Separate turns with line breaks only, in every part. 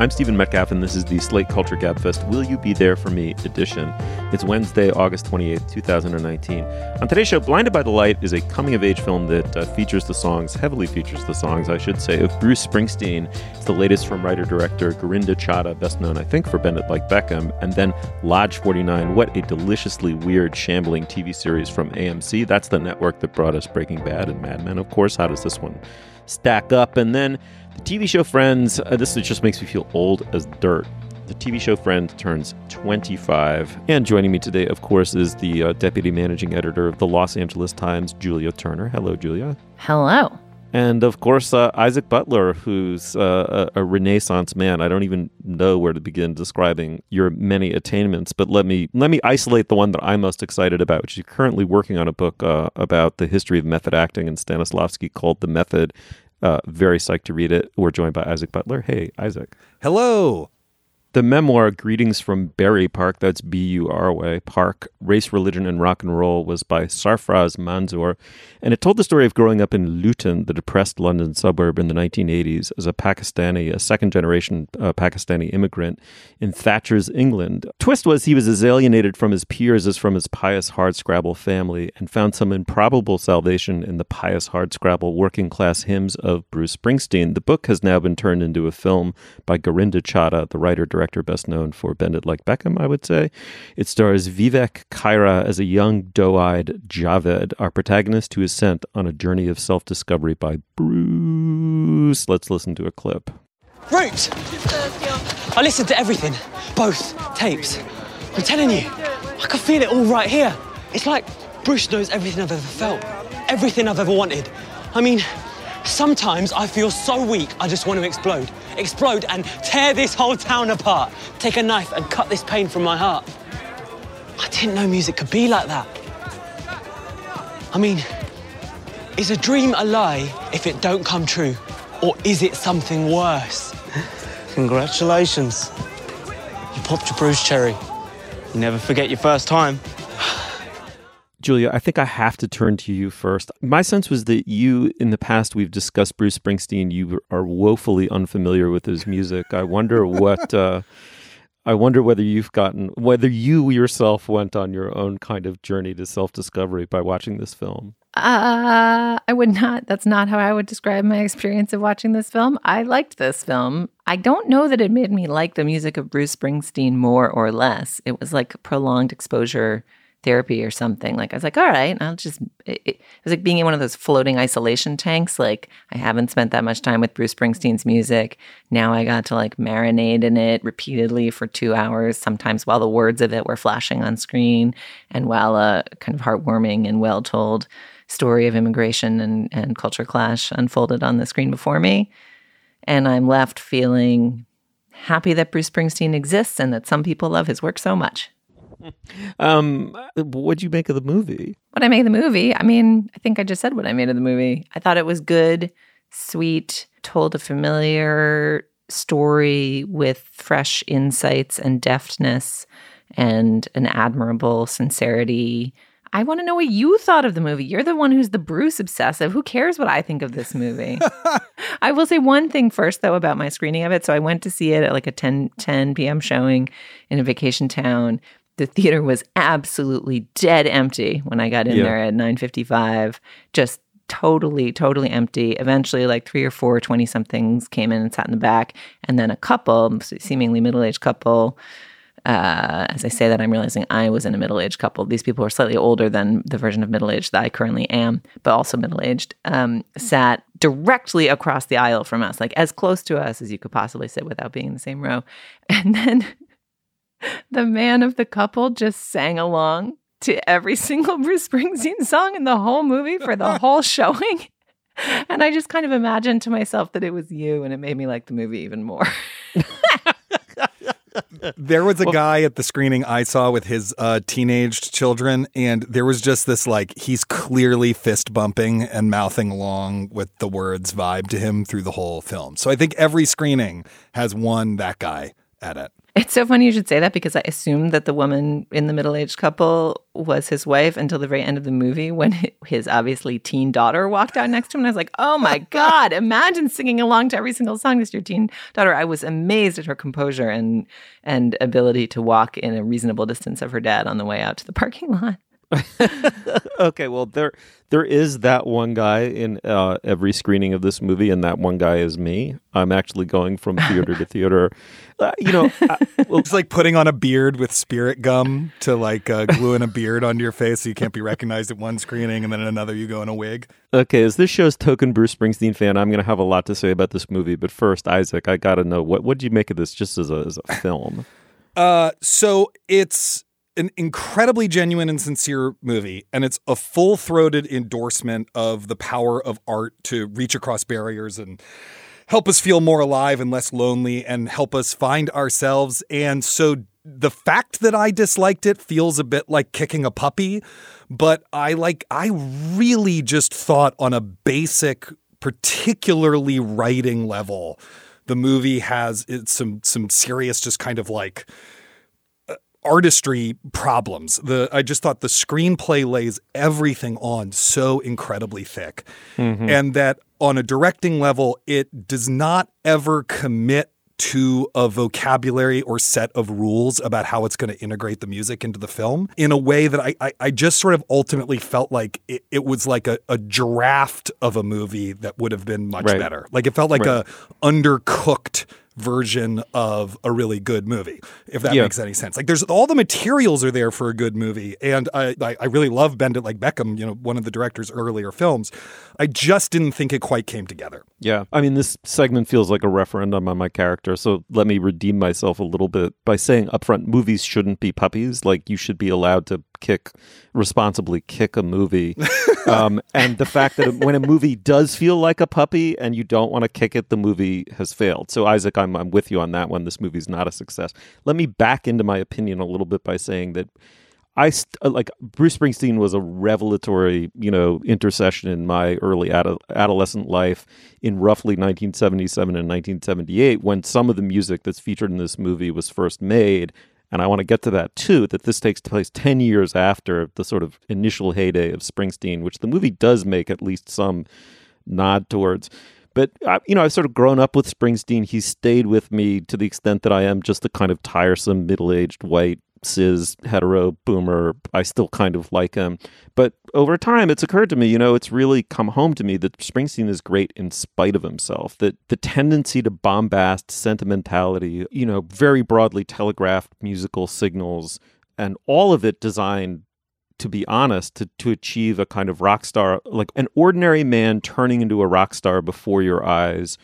I'm Stephen Metcalf, and this is the Slate Culture Gabfest Will You Be There For Me edition. It's Wednesday, August 28th, 2019. On today's show, Blinded by the Light is a coming of age film that uh, features the songs, heavily features the songs, I should say, of Bruce Springsteen. It's the latest from writer director Gurinder Chadha, best known, I think, for Bend Like Beckham, and then Lodge 49. What a deliciously weird, shambling TV series from AMC. That's the network that brought us Breaking Bad and Mad Men, of course. How does this one stack up? And then the TV show Friends, uh, this just makes me feel old as dirt. The TV show Friends turns 25. And joining me today, of course, is the uh, deputy managing editor of the Los Angeles Times, Julia Turner. Hello, Julia.
Hello.
And of course, uh, Isaac Butler, who's uh, a, a, Renaissance man. I don't even know where to begin describing your many attainments, but let me let me isolate the one that I'm most excited about. Which is currently working on a book uh, about the history of method acting in Stanislavski called "The Method," Uh, very psyched to read it. We're joined by Isaac Butler. Hey, Isaac.
Hello.
The memoir Greetings from Bury Park, that's B U R A Park, Race, Religion, and Rock and Roll, was by Sarfraz Manzoor. And it told the story of growing up in Luton, the depressed London suburb in the 1980s, as a Pakistani, a second generation uh, Pakistani immigrant in Thatcher's England. Twist was he was as alienated from his peers as from his pious hardscrabble family and found some improbable salvation in the pious hardscrabble working class hymns of Bruce Springsteen. The book has now been turned into a film by Gurinder Chadha, the writer director best known for Bend It Like Beckham, I would say. It stars Viveik Kalra as a young, doe eyed Javed, our protagonist who is sent on a journey of self discovery by Bruce. Let's listen to a clip.
Roots! I listened to everything, both tapes. I'm telling you, I can feel it all right here. It's like Bruce knows everything I've ever felt, everything I've ever wanted. I mean, sometimes I feel so weak I just want to explode explode and tear this whole town apart. Take a knife and cut this pain from my heart. I didn't know music could be like that. I mean, is a dream a lie if it don't come true? Or is it something worse?
Congratulations. You popped your Bruce cherry. You never forget your first time.
Julia, I think I have to turn to you first. My sense was that you, in the past, we've discussed Bruce Springsteen. You are woefully unfamiliar with his music. I wonder what. Uh, I wonder whether you've gotten whether you yourself went on your own kind of journey to self discovery by watching this film.
Uh, I would not. That's not how I would describe my experience of watching this film. I liked this film. I don't know that it made me like the music of Bruce Springsteen more or less. It was like prolonged exposure therapy or something. Like I was like, all right, I'll just. It, it, was like being in one of those floating isolation tanks. Like I haven't spent that much time with Bruce Springsteen's music. Now I got to like marinate in it repeatedly for two hours. Sometimes while the words of it were flashing on screen, and while a kind of heartwarming and well told story of immigration and and culture clash unfolded on the screen before me. And I'm left feeling happy that Bruce Springsteen exists and that some people love his work so much.
um, what'd you make of the movie?
What I made of the movie? I mean, I think I just said what I made of the movie. I thought it was good, sweet, told a familiar story with fresh insights and deftness and an admirable sincerity. I want to know what you thought of the movie. You're the one who's the Bruce obsessive. Who cares what I think of this movie? I will say one thing first, though, about my screening of it. So I went to see it at like a 10, 10 p.m. showing in a vacation town the theater was absolutely dead empty when I got in yeah. there at 9:55 just totally totally empty eventually like three or four 20 somethings came in and sat in the back and then a couple seemingly middle-aged couple uh, as I say that, I'm realizing I was in a middle aged couple. These people are slightly older than the version of middle aged that I currently am, but also middle aged, um, sat directly across the aisle from us, like as close to us as you could possibly sit without being in the same row. And then the man of the couple just sang along to every single Bruce Springsteen song in the whole movie for the whole showing. And I just kind of imagined to myself that it was you, and it made me like the movie even more.
there was a guy at the screening I saw with his uh, teenaged children, and there was just this like he's clearly fist bumping and mouthing along with the words vibe to him through the whole film. So I think every screening has one that guy at it.
It's so funny you should say that because I assumed that the woman in the middle aged couple was his wife until the very end of the movie when his obviously teen daughter walked out next to him. And I was like, oh my God, imagine singing along to every single song as your teen daughter. I was amazed at her composure and, and ability to walk in a reasonable distance of her dad on the way out to the parking lot.
okay, well there there is that one guy in uh, every screening of this movie, and that one guy is me. I'm actually going from theater to theater. Uh, you know, I,
well, it's like putting on a beard with spirit gum to like uh, gluing a beard onto your face so you can't be recognized at one screening, and then another you go in a wig.
Okay, as this show's token Bruce Springsteen fan, I'm going to have a lot to say about this movie. But first, Isaac, I got to know what what did you make of this, just as a as a film?
Uh, so it's an incredibly genuine and sincere movie, and it's a full throated endorsement of the power of art to reach across barriers and help us feel more alive and less lonely and help us find ourselves. And so the fact that I disliked it feels a bit like kicking a puppy, but I like, I really just thought on a basic, particularly writing level, the movie has some some serious just kind of like artistry problems. The I just thought the screenplay lays everything on so incredibly thick. Mm-hmm. And that on a directing level it does not ever commit to a vocabulary or set of rules about how it's going to integrate the music into the film in a way that I, I, I just sort of ultimately felt like it, it was like a, a, draft of a movie that would have been much
right.
better. Like it felt like right. a undercooked version of a really good movie, if that yeah. makes any sense. Like there's all the materials are there for a good movie. And I, I, I really love Bend It Like Beckham, you know, one of the director's earlier films. I just didn't think it quite came together.
Yeah. I mean, this segment feels like a referendum on my character. So let me redeem myself a little bit by saying upfront movies shouldn't be puppies. Like you should be allowed to kick responsibly kick a movie um, and the fact that when a movie does feel like a puppy and you don't want to kick it the movie has failed so isaac I'm, I'm with you on that one. This movie's not a success. Let me back into my opinion a little bit by saying that I st- uh, like Bruce Springsteen was a revelatory, you know, intercession in my early ad- adolescent life in roughly 1977 and 1978 when some of the music that's featured in this movie was first made. And I want to get to that too, that this takes place 10 years after the sort of initial heyday of Springsteen, which the movie does make at least some nod towards. But, uh, you know, I've sort of grown up with Springsteen. He's stayed with me to the extent that I am just a kind of tiresome middle aged white cis hetero boomer i still kind of like him but over time it's occurred to me you know it's really come home to me that springsteen is great in spite of himself that the tendency to bombast sentimentality you know very broadly telegraphed musical signals and all of it designed to be honest to, to achieve a kind of rock star like an ordinary man turning into a rock star before your eyes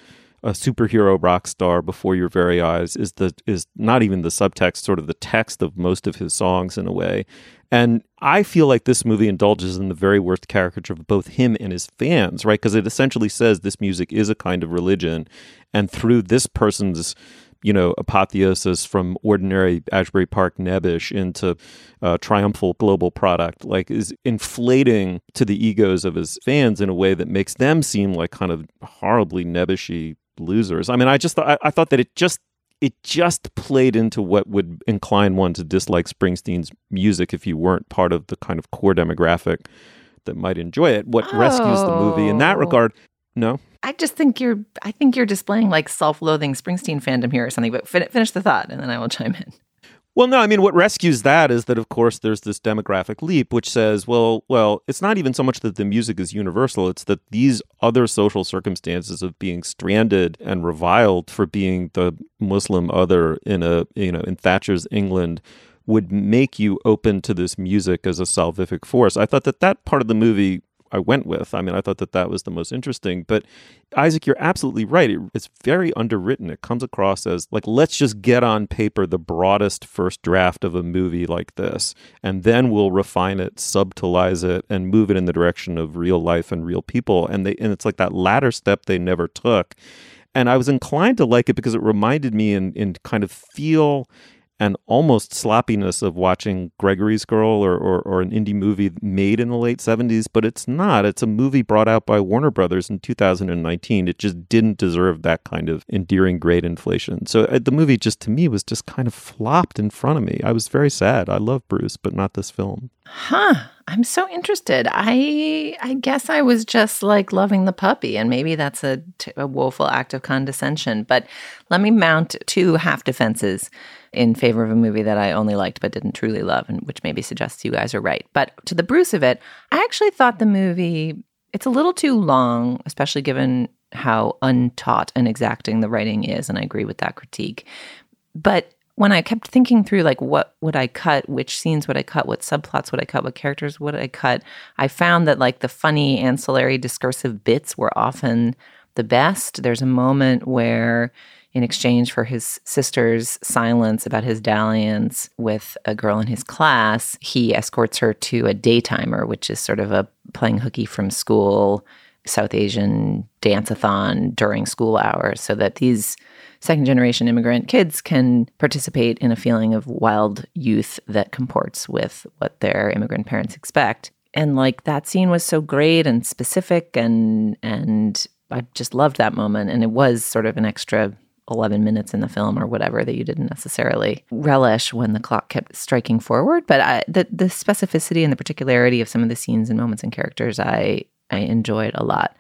a superhero rock star before your very eyes is the is not even the subtext, sort of the text of most of his songs in a way. And I feel like this movie indulges in the very worst caricature of both him and his fans, right? Because it essentially says this music is a kind of religion, and through this person's you know, apotheosis from ordinary Asbury Park nebbish into uh, triumphal global product, like is inflating to the egos of his fans in a way that makes them seem like kind of horribly nebbishy losers. I mean, I just thought I, I thought that it just it just played into what would incline one to dislike Springsteen's music if you weren't part of the kind of core demographic that might enjoy it. What oh. rescues the movie in that oh. regard? No.
I just think you're I think you're displaying like self-loathing Springsteen fandom here or something, but fin- finish the thought and then I will chime in.
Well, no, I mean, what rescues that is that, of course, there's this demographic leap, which says, well, well, it's not even so much that the music is universal; it's that these other social circumstances of being stranded and reviled for being the Muslim other in a, you know, in Thatcher's England, would make you open to this music as a salvific force. I thought that that part of the movie I went with. I mean, I thought that that was the most interesting. But Isaac, you're absolutely right. It, it's very underwritten. It comes across as like, let's just get on paper the broadest first draft of a movie like this, and then we'll refine it, subtilize it, and move it in the direction of real life and real people. And they and it's like that latter step they never took. and I was inclined to like it because it reminded me in in kind of feel and almost sloppiness of watching Gregory's Girl or, or, or, an indie movie made in the late 70s, but it's not. It's a movie brought out by Warner Brothers in 2019. It just didn't deserve that kind of endearing grade inflation. So uh, the movie just to me was just kind of flopped in front of me. I was very sad. I love Bruce, but not this film.
Huh. I'm so interested. I I guess I was just like loving the puppy, and maybe that's a, a woeful act of condescension. But let me mount two half defenses in favor of a movie that I only liked but didn't truly love, and which maybe suggests you guys are right. But to the Bruce of it, I actually thought the movie it's a little too long, especially given how untaught and exacting the writing is, and I agree with that critique. But when I kept thinking through like what would I cut, which scenes would I cut, what subplots would I cut, what characters would I cut, I found that like the funny ancillary discursive bits were often the best. There's a moment where in exchange for his sister's silence about his dalliance with a girl in his class, he escorts her to a daytimer, which is sort of a playing hooky from school South Asian dance-a-thon during school hours so that these second generation immigrant kids can participate in a feeling of wild youth that comports with what their immigrant parents expect. And like that scene was so great and specific and and I just loved that moment and it was sort of an extra 11 minutes in the film or whatever that you didn't necessarily relish when the clock kept striking forward. But I, the, the specificity and the particularity of some of the scenes and moments and characters, I, I enjoyed a lot.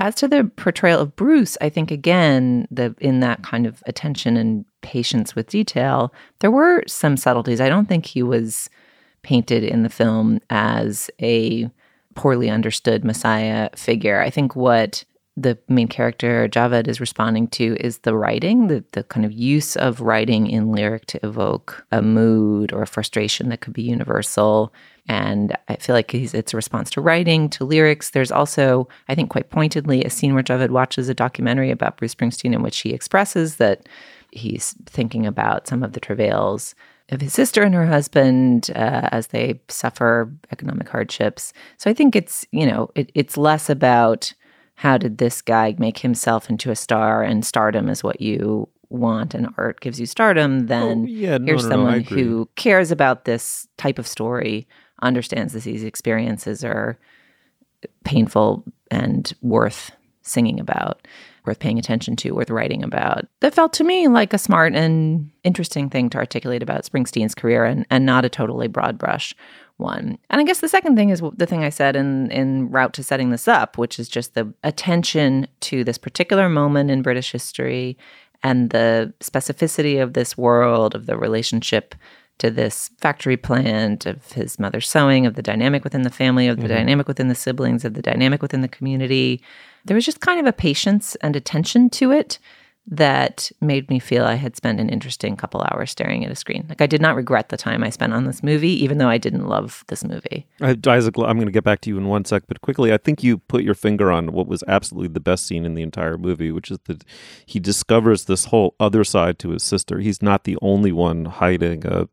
As to the portrayal of Bruce, I think again, the in that kind of attention and patience with detail, there were some subtleties. I don't think he was painted in the film as a poorly understood messiah figure. I think what the main character Javed is responding to is the writing, the, the kind of use of writing in lyric to evoke a mood or a frustration that could be universal. And I feel like it's a response to writing, to lyrics. There's also, I think, quite pointedly, a scene where Javed watches a documentary about Bruce Springsteen in which he expresses that he's thinking about some of the travails of his sister and her husband uh, as they suffer economic hardships. So I think it's, you know, it, it's less about how did this guy make himself into a star? And stardom is what you want and art gives you stardom then
oh, yeah, no,
here's
no,
someone
no,
who cares about this type of story understands that these experiences are painful and worth singing about worth paying attention to worth writing about. That felt to me like a smart and interesting thing to articulate about springsteen's career and, and not a totally broad brush one. And I guess the second thing is the thing I said in in route to setting this up, which is just the attention to this particular moment in British history and the specificity of this world of the relationship to this factory plant of his mother's sewing of the dynamic within the family of the mm-hmm. dynamic within the siblings of the dynamic within the community there was just kind of a patience and attention to it that made me feel I had spent an interesting couple hours staring at a screen. Like I did not regret the time I spent on this movie, even though I didn't love this movie.
Uh, Isaac, I'm going to get back to you in one sec, but quickly, I think you put your finger on what was absolutely the best scene in the entire movie, which is that he discovers this whole other side to his sister. He's not the only one hiding a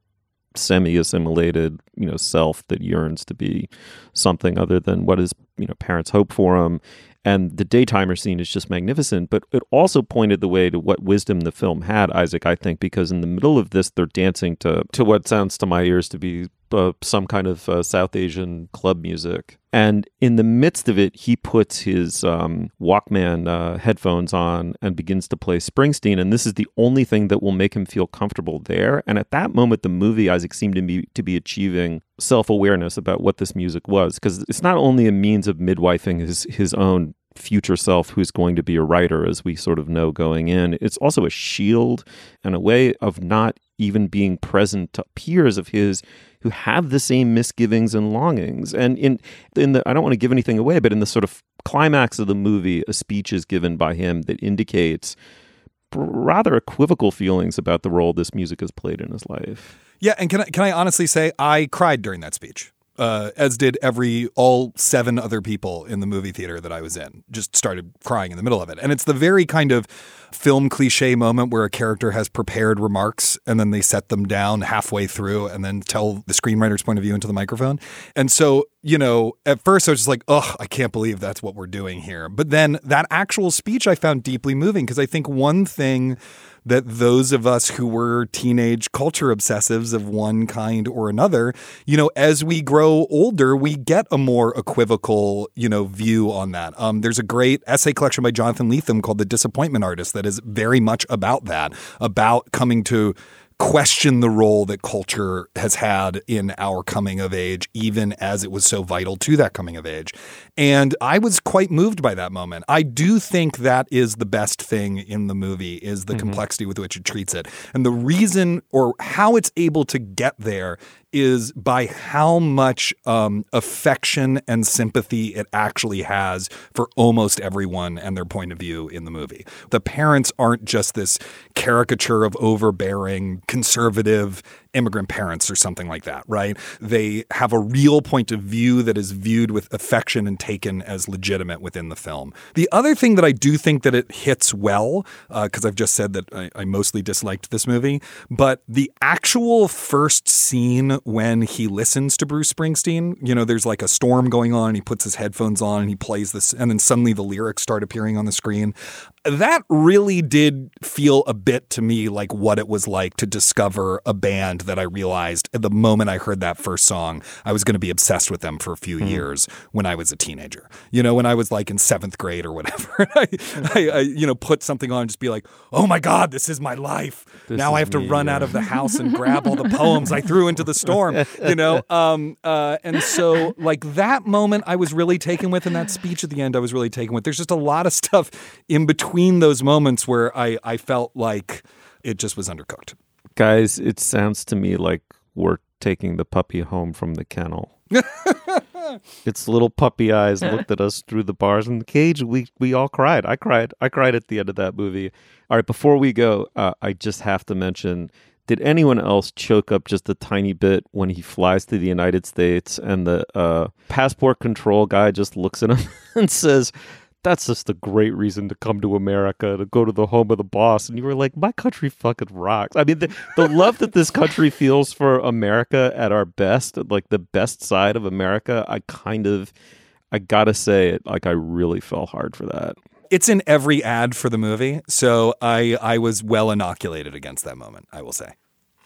semi-assimilated, you know, self that yearns to be something other than what his, you know, parents hope for him and the daytimer scene is just magnificent but it also pointed the way to what wisdom the film had isaac i think because in the middle of this they're dancing to to what sounds to my ears to be uh, some kind of uh, south asian club music. And in the midst of it he puts his um, walkman uh, headphones on and begins to play springsteen. And this is the only thing that will make him feel comfortable there. And at that moment the movie isaac seemed to be to be achieving self-awareness about what this music was. Because it's not only a means of midwifing his his own future self who's going to be a writer as we sort of know going in. It's also a shield and a way of not even being present to peers of his who have the same misgivings and longings and in in the I don't want to give anything away but in the sort of climax of the movie a speech is given by him that indicates rather equivocal feelings about the role this music has played in his life
yeah, and can I can I honestly say I cried during that speech. Uh, as did every all seven other people in the movie theater that I was in. Just started crying in the middle of it, and it's the very kind of film cliche moment where a character has prepared remarks and then they set them down halfway through and then tell the screenwriter's point of view into the microphone. And so, you know, at first I was just like, "Ugh, I can't believe that's what we're doing here. But then that actual speech I found deeply moving because I think one thing that those of us who were teenage culture obsessives of one kind or another, you know, as we grow older, we get a more equivocal, you know, view on that. Um, there's a great essay collection by Jonathan Lethem called The Disappointment Artist that is very much about that, about coming to question the role that culture has had in our coming of age, even as it was so vital to that coming of age. And I was quite moved by that moment. I do think that is the best thing in the movie is the mm-hmm. complexity with which it treats it. And the reason or how it's able to get there is by how much um, affection and sympathy it actually has for almost everyone and their point of view in the movie. The parents aren't just this caricature of overbearing, conservative immigrant parents or something like that, right? They have a real point of view that is viewed with affection and taken as legitimate within the film. The other thing that I do think that it hits well, because uh, I've just said that I, I mostly disliked this movie, but the actual first scene when he listens to Bruce Springsteen, you know, there's like a storm going on, and he puts his headphones on and he plays this, and then suddenly the lyrics start appearing on the screen that really did feel a bit to me like what it was like to discover a band that I realized at the moment I heard that first song, I was going to be obsessed with them for a few mm. years when I was a teenager. You know, when I was like in seventh grade or whatever, I, I, I, you know, put something on and just be like, oh my God, this is my life. This now I have to me, run yeah. out of the house and grab all the poems I threw into the storm, you know? Um, uh, and so, like, that moment I was really taken with, and that speech at the end I was really taken with. There's just a lot of stuff in between between those moments where I, I felt like it just was undercooked.
Guys, it sounds to me like we're taking the puppy home from the kennel. its little puppy eyes looked at us through the bars in the cage. We we all cried. I cried. I cried at the end of that movie. All right, before we go, uh, I just have to mention did anyone else choke up just a tiny bit when he flies to the United States and the uh, passport control guy just looks at him and says, that's just a great reason to come to America to go to the home of the boss. And you were like, my country fucking rocks. I mean, the, the love that this country feels for America at our best, like the best side of America, I kind of, I gotta say it, like I really fell hard for that.
It's in every ad for the movie, so I I was well inoculated against that moment. I will say.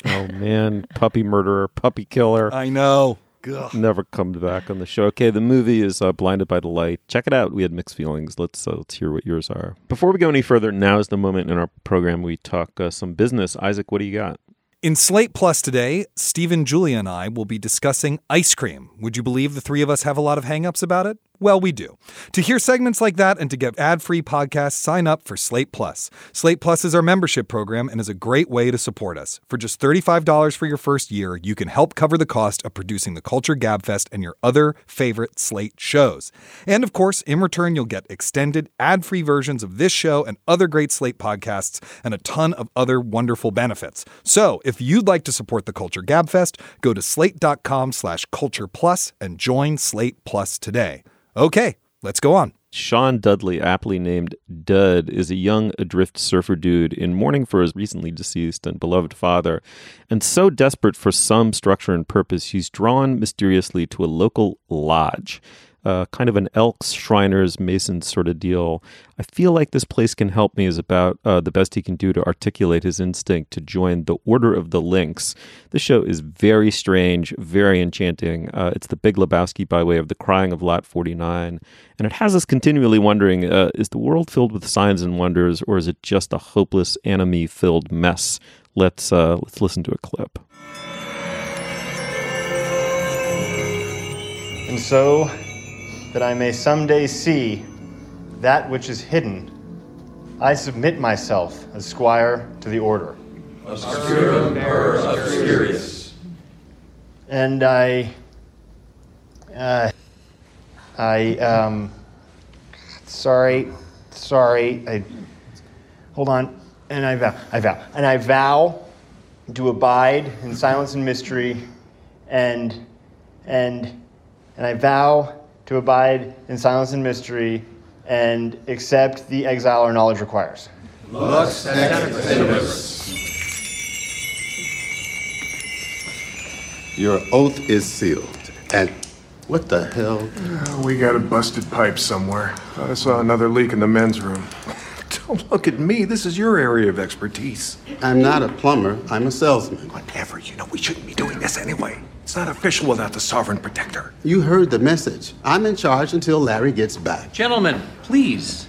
Oh man, puppy murderer, puppy killer.
I know.
Ugh. Never come back on the show. Okay, the movie is uh, Blinded by the Light. Check it out. We had mixed feelings. Let's uh, let's hear what yours are. Before we go any further, now is the moment in our program we talk uh, some business. Isaac, what do you got?
In Slate Plus today, Stephen, Julia, and I will be discussing ice cream. Would you believe the three of us have a lot of hangups about it? Well, we do. To hear segments like that and to get ad-free podcasts, sign up for Slate Plus. Slate Plus is our membership program and is a great way to support us. For just $35 for your first year, you can help cover the cost of producing the Culture Gabfest and your other favorite Slate shows. And of course, in return, you'll get extended ad-free versions of this show and other great Slate podcasts and a ton of other wonderful benefits. So, if you'd like to support the Culture Gabfest, go to slate.com slash culture plus and join Slate Plus today. Okay, let's go on.
Sean Dudley, aptly named Dud, is a young adrift surfer dude in mourning for his recently deceased and beloved father. And so desperate for some structure and purpose, he's drawn mysteriously to a local lodge uh, kind of an Elks, Shriners, Masons sort of deal. I feel like this place can help me is about uh, the best he can do to articulate his instinct to join the Order of the Lynx. This show is very strange, very enchanting. Uh, it's the Big Lebowski by way of the crying of Lot 49. And it has us continually wondering uh, is the world filled with signs and wonders, or is it just a hopeless, enemy filled mess? Let's, uh, let's listen to a clip.
And so that I may someday see that which is hidden, I submit myself as squire to the order.
Obscurum per obscurius.
And I, uh, I, um, sorry, sorry, I, hold on, and I vow, I vow, and I vow to abide in silence and mystery and and, and I vow to abide in silence and mystery and accept the exile our knowledge requires.
Lux Tenebris.
Your oath is sealed. And what the hell?
Uh, we got a busted pipe somewhere. Thought I saw another leak in the men's room. Don't look at me. This is your area of expertise.
I'm not a plumber. I'm a salesman.
Whatever. You know, we shouldn't be doing this anyway. It's not official without the sovereign protector.
You heard the message. I'm in charge until Larry gets back.
Gentlemen, please.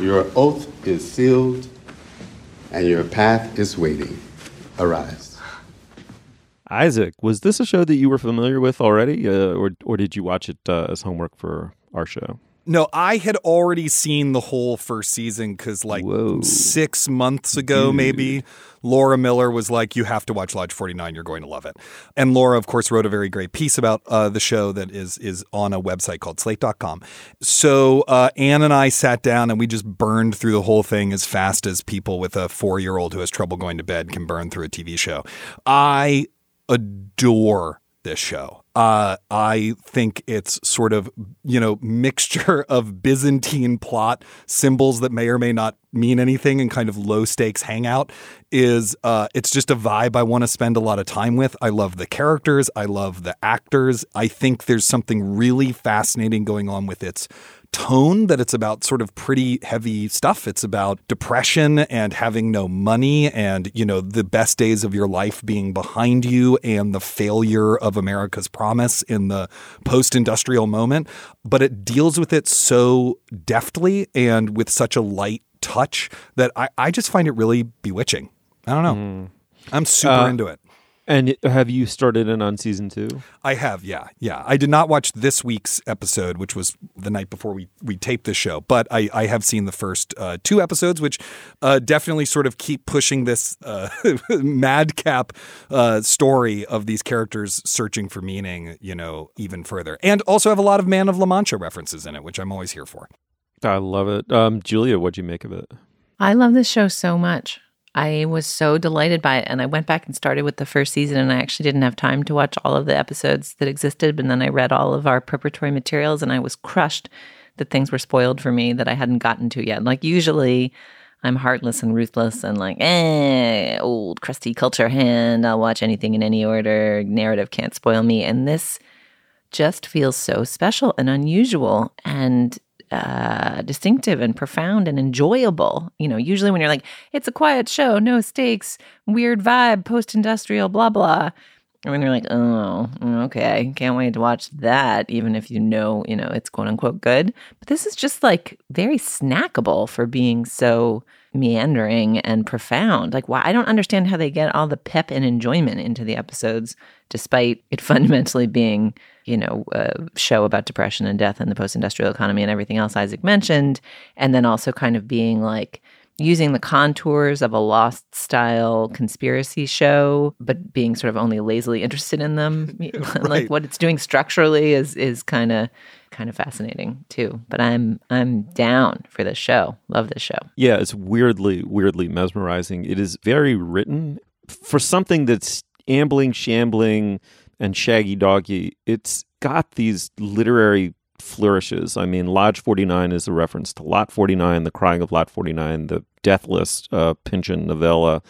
Your oath is sealed and your path is waiting. Arise.
Isaac, was this a show that you were familiar with already, uh, or or did you watch it uh, as homework for our show?
No, I had already seen the whole first season because, like,
Whoa.
six months ago,
Dude.
maybe, Laura Miller was like, You have to watch Lodge 49. You're going to love it. And Laura, of course, wrote a very great piece about uh, the show that is, is on a website called slate.com. So uh, Anne and I sat down and we just burned through the whole thing as fast as people with a four year old who has trouble going to bed can burn through a TV show. I adore this show. Uh, I think it's sort of, you know, mixture of Byzantine plot symbols that may or may not mean anything and kind of low stakes hangout is uh, it's just a vibe I want to spend a lot of time with. I love the characters. I love the actors. I think there's something really fascinating going on with its tone that it's about sort of pretty heavy stuff. It's about depression and having no money and, you know, the best days of your life being behind you and the failure of America's promise in the post industrial moment. But it deals with it so deftly and with such a light touch that I, I just find it really bewitching. I don't know. I'm super
Uh,
into it.
And have you started in on season two?
I have, yeah, yeah. I did not watch this week's episode, which was the night before we we taped the show, but I, I have seen the first uh, two episodes, which uh, definitely sort of keep pushing this uh, madcap uh, story of these characters searching for meaning, you know, even further, and also have a lot of Man of La Mancha references in it, which I'm always here for.
I love it. Um, Julia, what'd you make of it?
I love this show so much. I was so delighted by it. And I went back and started with the first season, and I actually didn't have time to watch all of the episodes that existed. But then I read all of our preparatory materials, and I was crushed that things were spoiled for me that I hadn't gotten to yet. Like, usually, I'm heartless and ruthless and like, eh, old crusty culture hand. I'll watch anything in any order. Narrative can't spoil me. And this just feels so special and unusual and uh, distinctive and profound and enjoyable. You know, usually when you're like, it's a quiet show, no stakes, weird vibe, post industrial, blah, blah. And when you're like, oh, okay, can't wait to watch that, even if you know, you know, it's quote unquote good. But this is just like very snackable for being so meandering and profound. Like, why? I don't understand how they get all the pep and enjoyment into the episodes, despite it fundamentally being, you know, a show about depression and death and the post industrial economy and everything else Isaac mentioned. And then also kind of being like, using the contours of a lost style conspiracy show but being sort of only lazily interested in them. Like what it's doing structurally is is kind of kind of fascinating too. But i'm i'm down for this show. Love this show.
Yeah, it's weirdly, weirdly mesmerizing. It is very written. For something that's ambling, shambling, and shaggy doggy. It's got these literary flourishes. I mean, Lodge 49 is a reference to Lot 49, The Crying of Lot 49, the Death List, uh, Pynchon novella.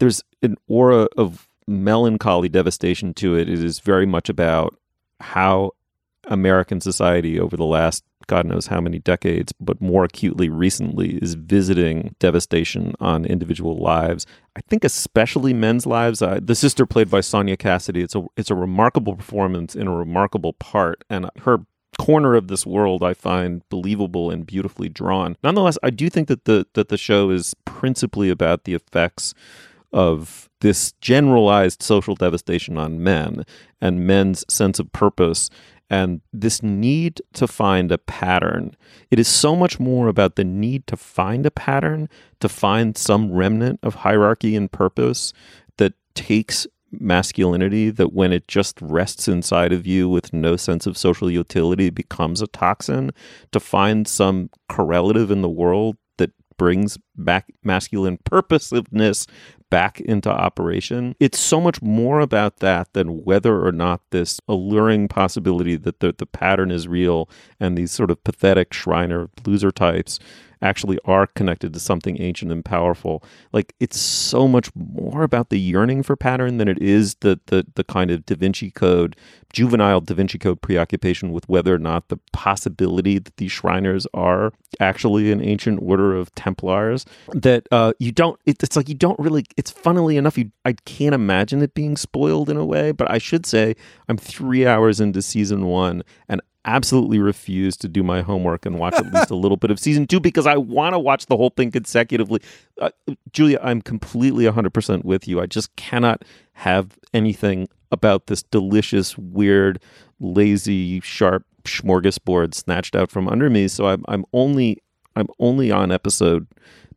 There's an aura of melancholy devastation to it. It is very much about how American society over the last God knows how many decades, but more acutely recently, is visiting devastation on individual lives. I think especially men's lives. The sister played by Sonya Cassidy. It's a it's a remarkable performance in a remarkable part, and her corner of this world I find believable and beautifully drawn. Nonetheless, I do think that the that the show is principally about the effects of this generalized social devastation on men and men's sense of purpose and this need to find a pattern. It is so much more about the need to find a pattern, to find some remnant of hierarchy and purpose that takes masculinity that when it just rests inside of you with no sense of social utility becomes a toxin to find some correlative in the world that brings back masculine purposiveness back into operation. It's so much more about that than whether or not this alluring possibility that the, the pattern is real and these sort of pathetic Shriner loser types actually are connected to something ancient and powerful. Like it's so much more about the yearning for pattern than it is the the the kind of Da Vinci Code, juvenile Da Vinci Code preoccupation with whether or not the possibility that these Shriners are actually an ancient order of Templars. That uh, you don't. It, it's like you don't really. It's funnily enough, you I can't imagine it being spoiled in a way. But I should say I'm three hours into season one, and absolutely refuse to do my homework and watch at least a little bit of season two because I want to watch the whole thing consecutively. Uh, Julia, I'm completely 100% with you. I just cannot have anything about this delicious, weird, lazy, sharp smorgasbord snatched out from under me. So I'm, I'm only I'm only on episode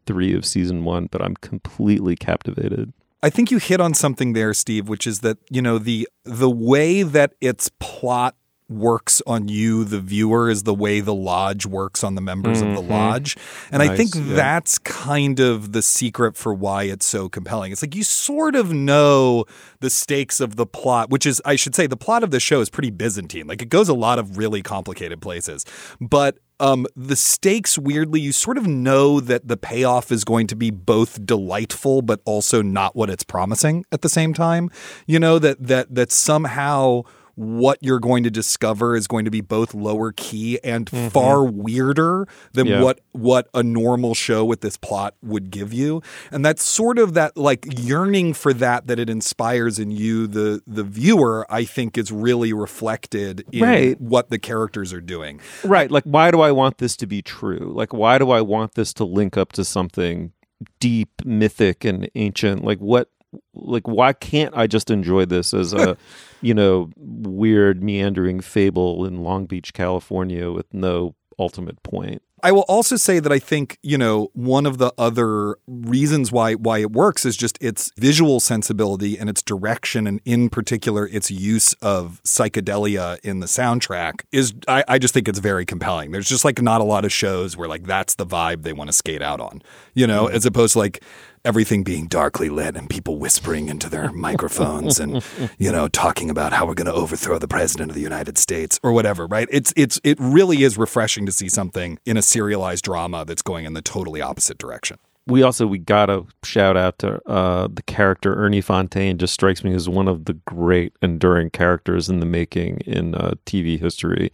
three of season one, but I'm completely captivated.
I think you hit on something there, Steve, which is that you know the the way that its plot works on you, the viewer, is the way the lodge works on the members mm-hmm. of the mm-hmm. lodge. And nice, I think yeah. that's kind of the secret for why it's so compelling. It's like you sort of know the stakes of the plot, which is, I should say, the plot of the show is pretty Byzantine. Like it goes a lot of really complicated places. But um, the stakes, weirdly, you sort of know that the payoff is going to be both delightful, but also not what it's promising at the same time. You know that that that somehow what you're going to discover is going to be both lower key and mm-hmm. far weirder than yeah. what what a normal show with this plot would give you. And that's sort of that like yearning for that that it inspires in you the the viewer I think is really reflected in right. what the characters are doing.
Right. Like why do I want this to be true? Like why do I want this to link up to something deep, mythic and ancient? Like what like why can't I just enjoy this as a you know weird meandering fable in Long Beach, California with no ultimate point.
I will also say that I think, you know, one of the other reasons why why it works is just its visual sensibility and its direction and in particular its use of psychedelia in the soundtrack is I, I just think it's very compelling. There's just like not a lot of shows where like that's the vibe they want to skate out on, you know, mm-hmm. as opposed to like everything being darkly lit and people whispering into their microphones and you know talking about how we're going to overthrow the president of the United States or whatever right? It's it's it really is refreshing to see something in a serialized drama that's going in the totally opposite direction
we also we gotta shout out to uh, the character Ernie Fontaine. Just strikes me as one of the great enduring characters in the making in uh, TV history.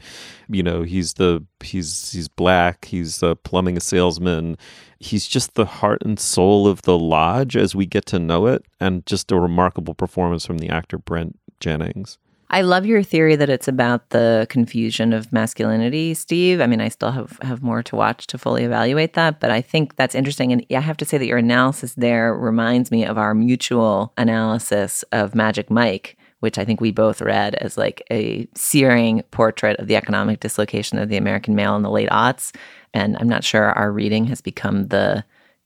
You know, he's the he's he's black. He's a plumbing salesman. He's just the heart and soul of the lodge as we get to know it, and just a remarkable performance from the actor Brent Jennings.
I love your theory that it's about the confusion of masculinity, Steve. I mean, I still have have more to watch to fully evaluate that, but I think that's interesting. And I have to say that your analysis there reminds me of our mutual analysis of Magic Mike, which I think we both read as like a searing portrait of the economic dislocation of the American male in the late aughts. And I'm not sure our reading has become the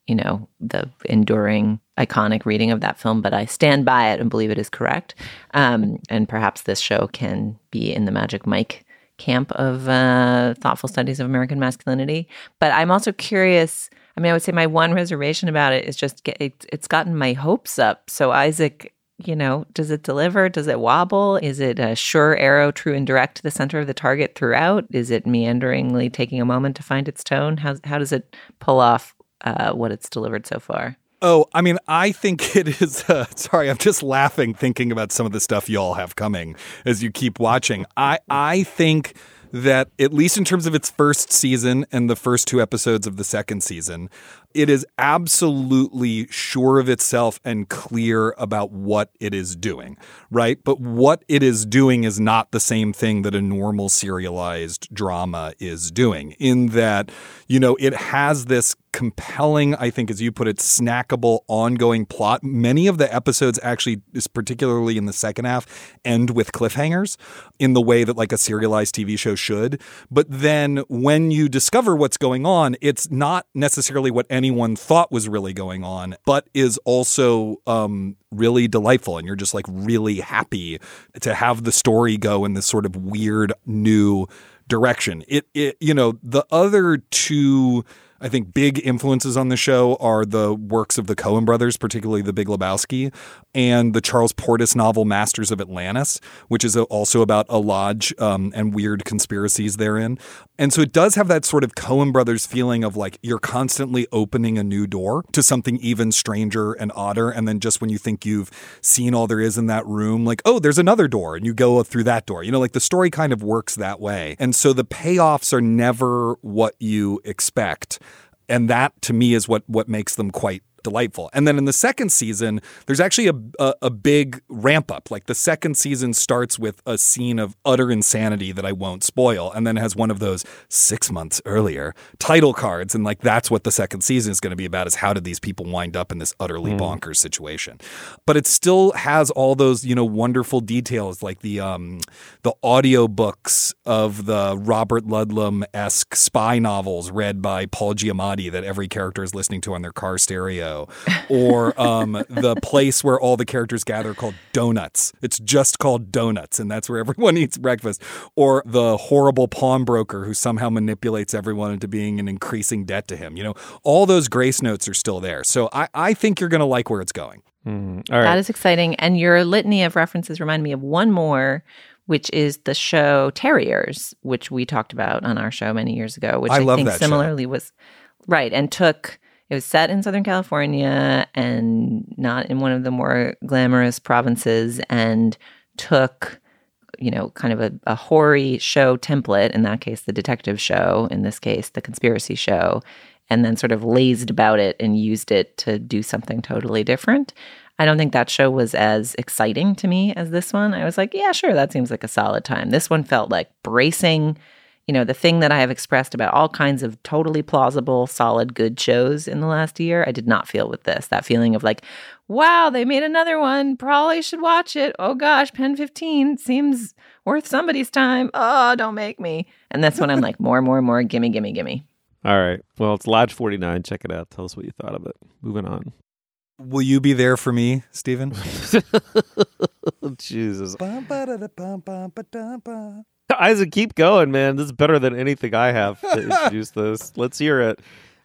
you know, the enduring iconic reading of that film, but I stand by it and believe it is correct. Um, and perhaps this show can be in the Magic Mike camp of uh, thoughtful studies of American masculinity. But I'm also curious. I mean, I would say my one reservation about it is just get, it, it's gotten my hopes up. So Isaac, you know, does it deliver? Does it wobble? Is it a sure arrow, true and direct to the center of the target throughout? Is it meanderingly taking a moment to find its tone? How how does it pull off uh, what it's delivered so far?
Oh, I mean, I think it is. Uh, sorry, I'm just laughing thinking about some of the stuff y'all have coming as you keep watching. I I think that at least in terms of its first season and the first two episodes of the second season, it is absolutely sure of itself and clear about what it is doing, right? But what it is doing is not the same thing that a normal serialized drama is doing, in that, you know, it has this compelling, I think, as you put it, snackable, ongoing plot. Many of the episodes actually, is particularly in the second half, end with cliffhangers in the way that like a serialized TV show should. But then when you discover what's going on, it's not necessarily what anyone thought was really going on, but is also um, really delightful. And you're just like really happy to have the story go in this sort of weird new direction. It, it you know, the other two I think big influences on the show are the works of the Coen brothers, particularly The Big Lebowski, and the Charles Portis novel Masters of Atlantis, which is also about a lodge um, and weird conspiracies therein. And so it does have that sort of Coen brothers feeling of like you're constantly opening a new door to something even stranger and odder. And then just when you think you've seen all there is in that room, like, oh, there's another door, and you go through that door. You know, like the story kind of works that way. And so the payoffs are never what you expect. And that to me is what what makes them quite delightful. And then in the second season, there's actually a, a, a, big ramp up. Like the second season starts with a scene of utter insanity that I won't spoil, and then has one of those six months earlier title cards. And like that's what the second season is going to be about: is how did these people wind up in this utterly mm. bonkers situation? But it still has all those you know wonderful details, like the um, the audio books of the Robert Ludlum esque spy novels read by Paul Giamatti that every character is listening to on their car stereo or um, the place where all the characters gather called Donuts. It's just called Donuts, and that's where everyone eats breakfast. Or the horrible pawnbroker who somehow manipulates everyone into being in increasing debt to him. You know, all those grace notes are still there. So I, I think you're going to like where it's going.
Mm,
That is exciting. And your litany of references remind me of one more, which is the show Terriers, which we talked about on our show many years ago, which
I,
I, think
that
similarly
show.
was right and took it was set in Southern California and not in one of the more glamorous provinces and took, you know, kind of a, a hoary show template, in that case, the detective show, in this case, the conspiracy show, and then sort of lazed about it and used it to do something totally different. I don't think that show was as exciting to me as this one. I was like, yeah, sure, that seems like a solid time. This one felt like bracing you know, the thing that I have expressed about all kinds of totally plausible, solid, good shows in the last year, I did not feel with this. That feeling of like, wow, they made another one. Probably should watch it. Oh gosh, PEN15 seems worth somebody's time. Oh, don't make me. And that's when I'm like, more, more, more, gimme, gimme, gimme.
All right. Well, it's Lodge 49. Check it out. Tell us what you thought of it. Moving on.
Will you be there for me, Stephen?
Jesus. Isaac, keep going, man. This is better than anything I have to introduce this. Let's hear it.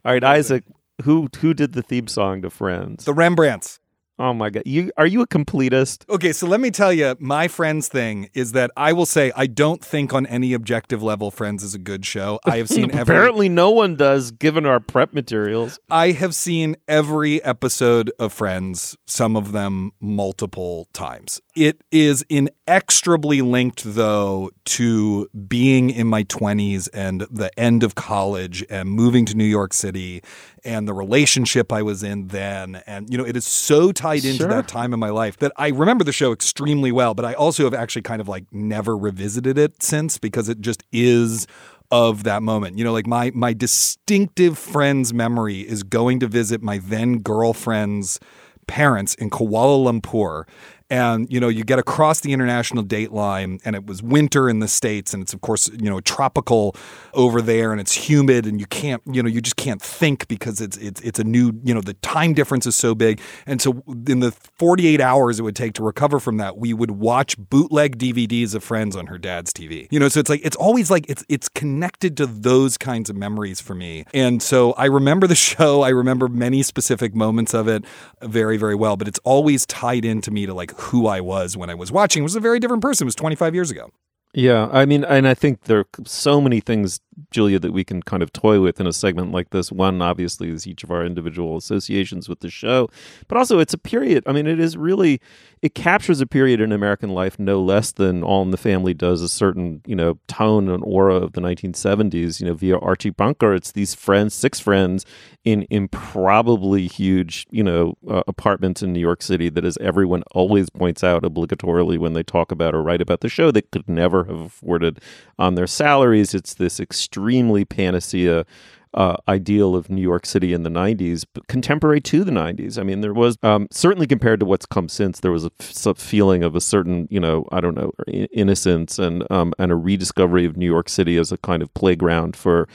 All right, Isaac, who who did the theme song to Friends?
The Rembrandts.
Oh my god. You are you a completist?
Okay, so let me tell you, my Friends thing is that I will say I don't think on any objective level Friends is a good show. I have seen every
Apparently no one does given our prep materials.
I have seen every episode of Friends, some of them multiple times. It is inextricably linked though to being in my 20s and the end of college and moving to New York City and the relationship I was in then. And, you know, it is so tied into
Sure.
that time in my life that I remember the show extremely well, but I also have actually kind of like never revisited it since because it just is of that moment. You know, like my my distinctive friend's memory is going to visit my then girlfriend's parents in Kuala Lumpur. And, you know, you get across the international date line and it was winter in the States and it's, of course, you know, tropical over there and it's humid and you can't, you know, you just can't think because it's, it's, it's a new, you know, the time difference is so big. And so in the 48 hours it would take to recover from that, we would watch bootleg DVDs of Friends on her dad's TV. You know, so it's like, it's always like, it's, it's connected to those kinds of memories for me. And so I remember the show. I remember many specific moments of it very, very well, but it's always tied into me to like who I was when I was watching. Was a very different person. It was 25 years ago.
Yeah, I mean, and I think there are so many things, Julia, that we can kind of toy with in a segment like this. One, obviously, is each of our individual associations with the show, but also it's a period. I mean, it is really, it captures a period in American life no less than All in the Family does a certain, you know, tone and aura of the 1970s, you know, via Archie Bunker. It's these friends, six friends in improbably huge, you know, uh, apartments in New York City that, as everyone always points out obligatorily when they talk about or write about the show, they could never have afforded on their salaries. It's this extremely panacea. Uh, ideal of New York City in the 90s, but contemporary to the 90s. I mean, there was um, certainly compared to what's come since, there was a f- feeling of a certain, you know, I don't know, innocence and um, and a rediscovery of New York City as a kind of playground for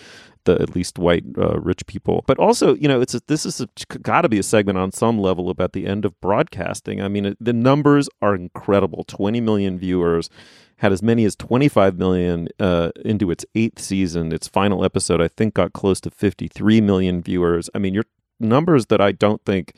the at least white uh, rich people. But also, you know, it's a, this is got to be a segment on some level about the end of broadcasting. I mean, it, the numbers are incredible: twenty million viewers had as many as 25 million uh, into its eighth season. Its final episode, I think, got close to 53 million viewers. I mean, you're numbers that I don't think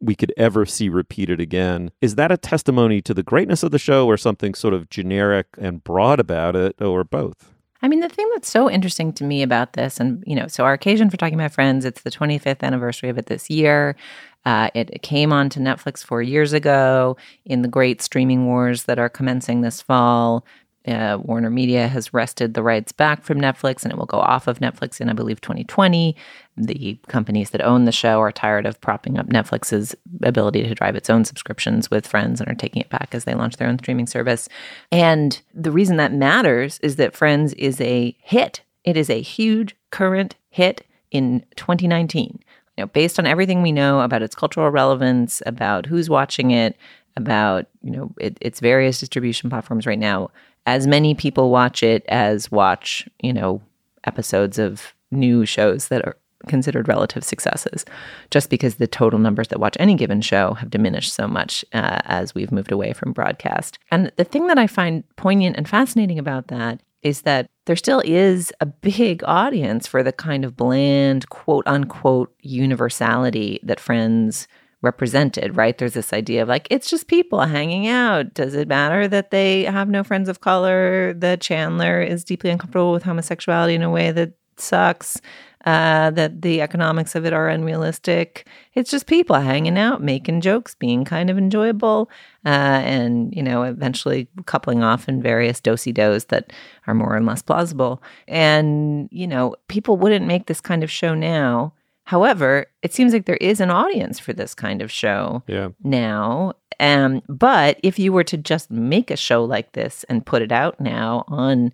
we could ever see repeated again. Is that a testimony to the greatness of the show or something sort of generic and broad about it or both?
I mean, the thing that's so interesting to me about this, and, you know, so our occasion for talking about Friends, it's the 25th anniversary of it this year. Uh, it came on to Netflix four years ago in the great streaming wars that are commencing this fall. Uh, Warner Media has wrested the rights back from Netflix and it will go off of Netflix in, I believe, 2020. The companies that own the show are tired of propping up Netflix's ability to drive its own subscriptions with Friends and are taking it back as they launch their own streaming service. And the reason that matters is that Friends is a hit. It is a huge current hit in 2019 you know, based on everything we know about its cultural relevance, about who's watching it, about you know it, its various distribution platforms right now, as many people watch it as watch you know episodes of new shows that are considered relative successes, just because the total numbers that watch any given show have diminished so much uh, as we've moved away from broadcast. And the thing that I find poignant and fascinating about that is that there still is a big audience for the kind of bland, quote unquote, universality that Friends represented, right? There's this idea of like, it's just people hanging out. Does it matter that they have no friends of color? That Chandler is deeply uncomfortable with homosexuality in a way that sucks? uh, that the economics of it are unrealistic. It's just people hanging out, making jokes, being kind of enjoyable, uh, and you know, eventually coupling off in various dosy dos that are more and less plausible. And you know, people wouldn't make this kind of show now. However, it seems like there is an audience for this kind of show
yeah.
now. Um, but if you were to just make a show like this and put it out now on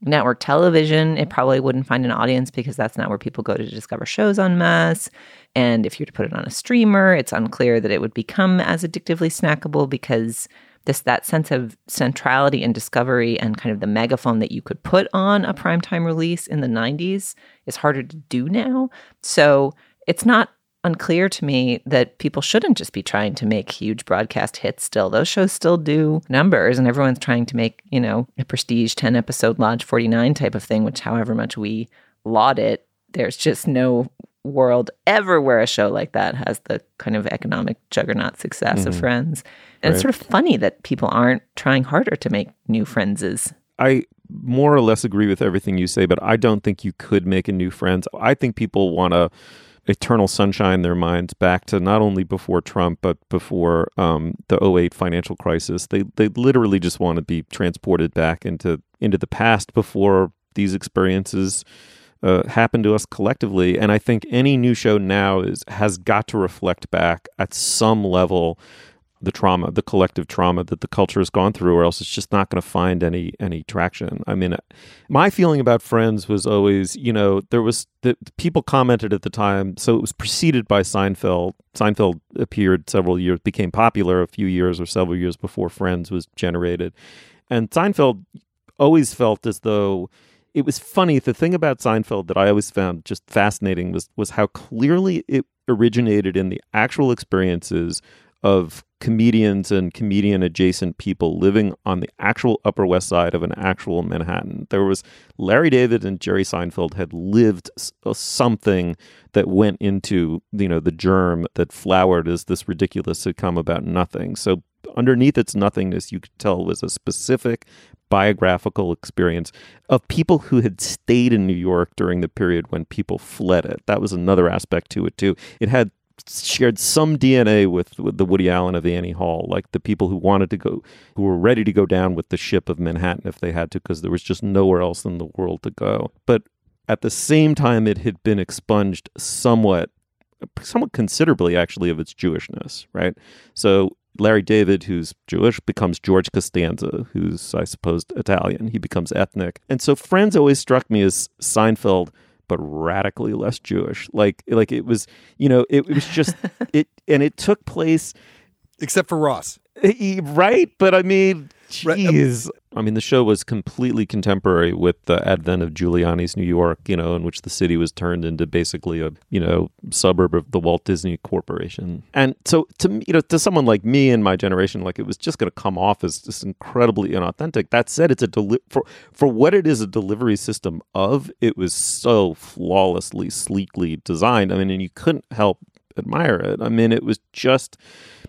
network television, it probably wouldn't find an audience because that's not where people go to discover shows en masse. And if you were to put it on a streamer, it's unclear that it would become as addictively snackable because this that sense of centrality and discovery and kind of the megaphone that you could put on a primetime release in the 90s is harder to do now. So it's not unclear to me that people shouldn't just be trying to make huge broadcast hits still. Those shows still do numbers and everyone's trying to make, you know, a prestige 10 episode Lodge 49 type of thing, which however much we laud it, there's just no world ever where a show like that has the kind of economic juggernaut success mm-hmm. of Friends. And right. it's sort of funny that people aren't trying harder to make new Friendses.
I more or less agree with everything you say, but I don't think you could make a new Friends. I think people want to eternal sunshine their minds back to not only before Trump but before um, the 08 financial crisis. They they literally just want to be transported back into into the past before these experiences uh, happen to us collectively. And I think any new show now is has got to reflect back at some level the trauma, the collective trauma that the culture has gone through, or else it's just not going to find any any traction. I mean, my feeling about Friends was always, you know, there was the people commented at the time, so it was preceded by Seinfeld. Seinfeld appeared several years, became popular a few years or several years before Friends was generated, and Seinfeld always felt as though it was funny. The thing about Seinfeld that I always found just fascinating was was how clearly it originated in the actual experiences of comedians and comedian adjacent people living on the actual Upper West Side of an actual Manhattan. There was Larry David and Jerry Seinfeld had lived something that went into, you know, the germ that flowered as this ridiculous sitcom about nothing. So underneath its nothingness, you could tell was a specific biographical experience of people who had stayed in New York during the period when people fled it. That was another aspect to it too. It had shared some DNA with, with the Woody Allen of Annie Hall, like the people who wanted to go, who were ready to go down with the ship of Manhattan if they had to, because there was just nowhere else in the world to go. But at the same time, it had been expunged somewhat, somewhat considerably, actually, of its Jewishness, right? So Larry David, who's Jewish, becomes George Costanza, who's, I suppose, Italian. He becomes ethnic. And so Friends always struck me as Seinfeld – but radically less Jewish. Like like it was, you know, it, it was just it and it took place
except for Ross.
Right? But I mean, Um, Jeez. I mean, the show was completely contemporary with the advent of Giuliani's New York, you know, in which the city was turned into basically a, you know, suburb of the Walt Disney Corporation. And so to me, you know, to someone like me and my generation, like it was just going to come off as just incredibly inauthentic. That said, it's a deli- for for what it is a delivery system of, it was so flawlessly, sleekly designed. I mean, and you couldn't help admire it. I mean, it was just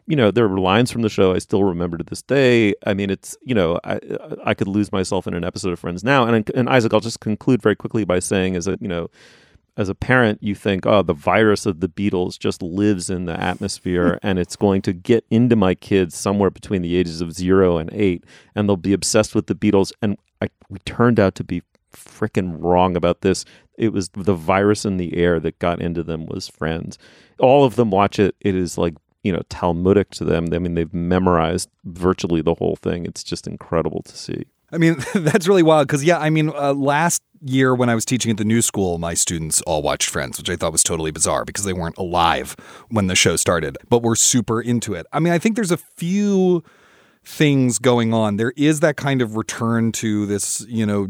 you know, there were lines from the show I still remember to this day. I mean, it's you know, I I could lose myself in an episode of Friends now. And and Isaac, I'll just conclude very quickly by saying, as a you know, as a parent, you think, oh, the virus of the Beatles just lives in the atmosphere, and it's going to get into my kids somewhere between the ages of zero and eight, and they'll be obsessed with the Beatles. And I, we turned out to be freaking wrong about this. It was the virus in the air that got into them was Friends. All of them watch it. It is like you know Talmudic to them. I mean, they've memorized virtually the whole thing. It's just incredible to see.
I mean, that's really wild because, yeah, I mean, uh, last year when I was teaching at the new school, my students all watched Friends, which I thought was totally bizarre because they weren't alive when the show started, but were super into it. I mean, I think there's a few things going on. There is that kind of return to this, you know,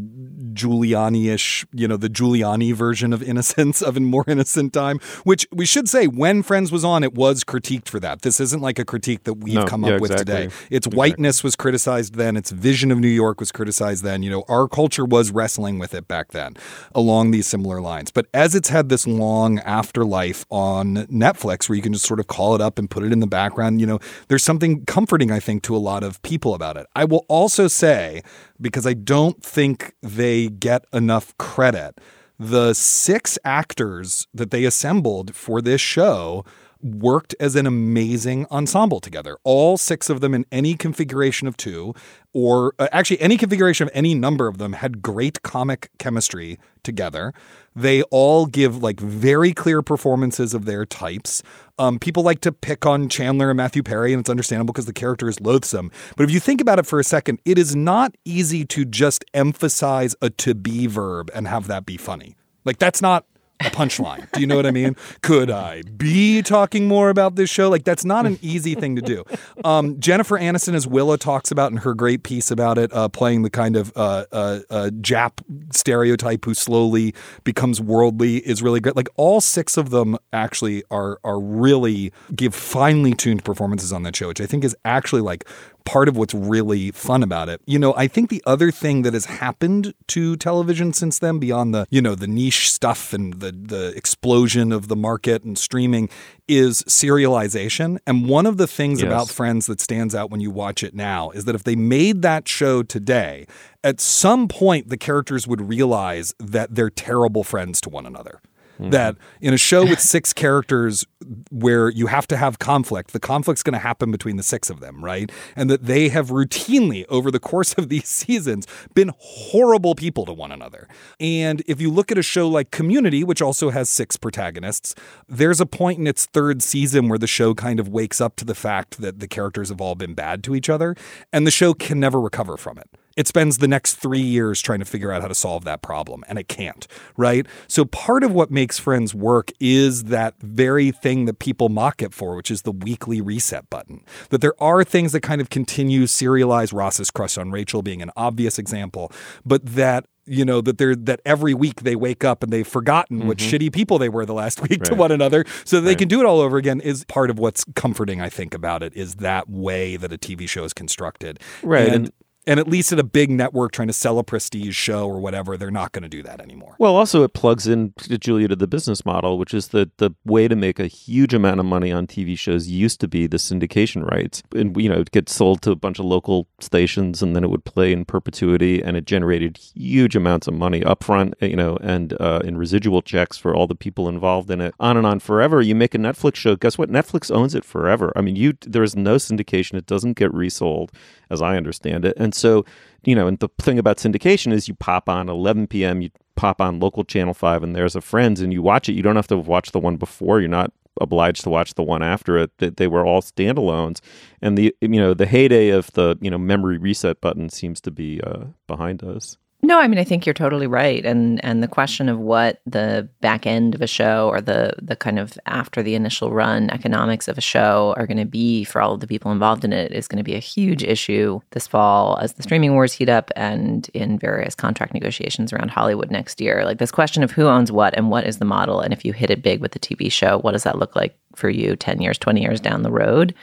Giuliani-ish, you know, the Giuliani version of innocence of a more innocent time, which we should say when Friends was on, it was critiqued for that. This isn't like a critique that we've
No,
come
yeah,
up with
exactly.
today. Its whiteness was criticized then, its vision of New York was criticized then. You know, our culture was wrestling with it back then along these similar lines. But as it's had this long afterlife on Netflix where you can just sort of call it up and put it in the background, you know, there's something comforting, I think, to a lot of people about it. I will also say, because I don't think they get enough credit, the six actors that they assembled for this show worked as an amazing ensemble together. All six of them in any configuration of two, or uh, actually any configuration of any number of them, had great comic chemistry together. They all give like very clear performances of their types. Um, people like to pick on Chandler and Matthew Perry, and it's understandable because the character is loathsome. But if you think about it for a second, it is not easy to just emphasize a to be verb and have that be funny. Like that's not a punchline. Do you know what I mean? Could I be talking more about this show? Like that's not an easy thing to do. Um, Jennifer Aniston, as Willa talks about in her great piece about it, uh, playing the kind of uh, uh, uh, Jap stereotype who slowly becomes worldly, is really great. Like all six of them actually are are really give finely tuned performances on that show, which I think is actually like part of what's really fun about it. You know, I think the other thing that has happened to television since then, beyond the, you know, the niche stuff and the the explosion of the market and streaming, is serialization. And one of the things
Yes.
about Friends that stands out when you watch it now is that if they made that show today, at some point the characters would realize that they're terrible friends to one another. Mm-hmm. That in a show with six characters where you have to have conflict, the conflict's going to happen between the six of them, right? And that they have routinely, over the course of these seasons, been horrible people to one another. And if you look at a show like Community, which also has six protagonists, there's a point in its third season where the show kind of wakes up to the fact that the characters have all been bad to each other, and the show can never recover from it. It spends the next three years trying to figure out how to solve that problem, and it can't, right? So, part of what makes Friends work is that very thing that people mock it for, which is the weekly reset button. That there are things that kind of continue serialize Ross's crush on Rachel being an obvious example, but that you know that they're that every week they wake up and they've forgotten what mm-hmm. shitty people they were the last week to one another so they
Right.
can do it all over again is part of what's comforting i think about it is that way that a tv show is constructed
Right,
and,
and-
and at least at a big network trying to sell a prestige show or whatever they're not going to do that anymore
Well, also it plugs in Julia to the business model, which is that the way to make a huge amount of money on TV shows used to be the syndication rights, and you know, it gets sold to a bunch of local stations, and then it would play in perpetuity, and it generated huge amounts of money upfront, you know, and uh, in residual checks for all the people involved in it, on and on forever. You make a Netflix show, guess what? Netflix owns it forever. I mean, you there is no syndication; it doesn't get resold, as I understand it, and so you know, and the thing about syndication is you pop on 11 p.m., you pop on local channel 5 and there's a friends and you watch it. You don't have to watch the one before. You're not obliged to watch the one after it. They, they were all standalones. And the you know the heyday of the you know memory reset button seems to be uh, behind us
No, I mean I think you're totally right, and and the question of what the back end of a show or the the kind of after the initial run economics of a show are going to be for all of the people involved in it is going to be a huge issue this fall as the streaming wars heat up and in various contract negotiations around Hollywood next year. Like this question of who owns what and what is the model, and if you hit it big with the TV show, what does that look like for you ten years, twenty years down the road?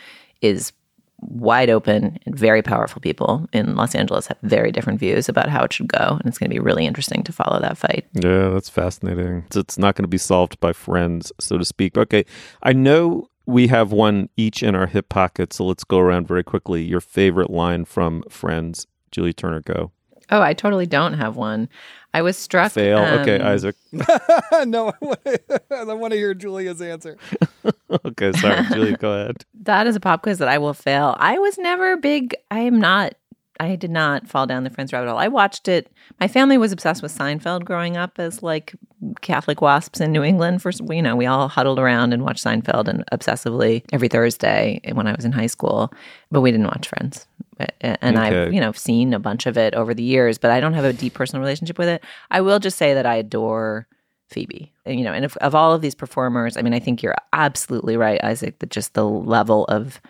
Is wide open and very powerful people in Los Angeles have very different views about how it should go. And it's going to be really interesting to follow that fight.
Yeah, that's fascinating. It's, it's not going to be solved by friends, so to speak. Okay. I know we have one each in our hip pocket, so let's go around very quickly. Your favorite line from Friends, Julie Turner, go.
Oh, I totally don't have one. I was struck.
Fail. Um, okay, Isaac.
no, I want to hear Julia's answer.
okay, sorry, Julia, go ahead.
That is a pop quiz that I will fail. I was never big. I am not. I did not fall down the Friends rabbit hole. I watched it. My family was obsessed with Seinfeld growing up as like Catholic wasps in New England. For you know, we all huddled around and watched Seinfeld and obsessively every Thursday when I was in high school. But we didn't watch Friends and okay. I've you know seen a bunch of it over the years, but I don't have a deep personal relationship with it. I will just say that I adore Phoebe, and, you know, and if, of all of these performers, I mean, I think you're absolutely right, Isaac. That just the level of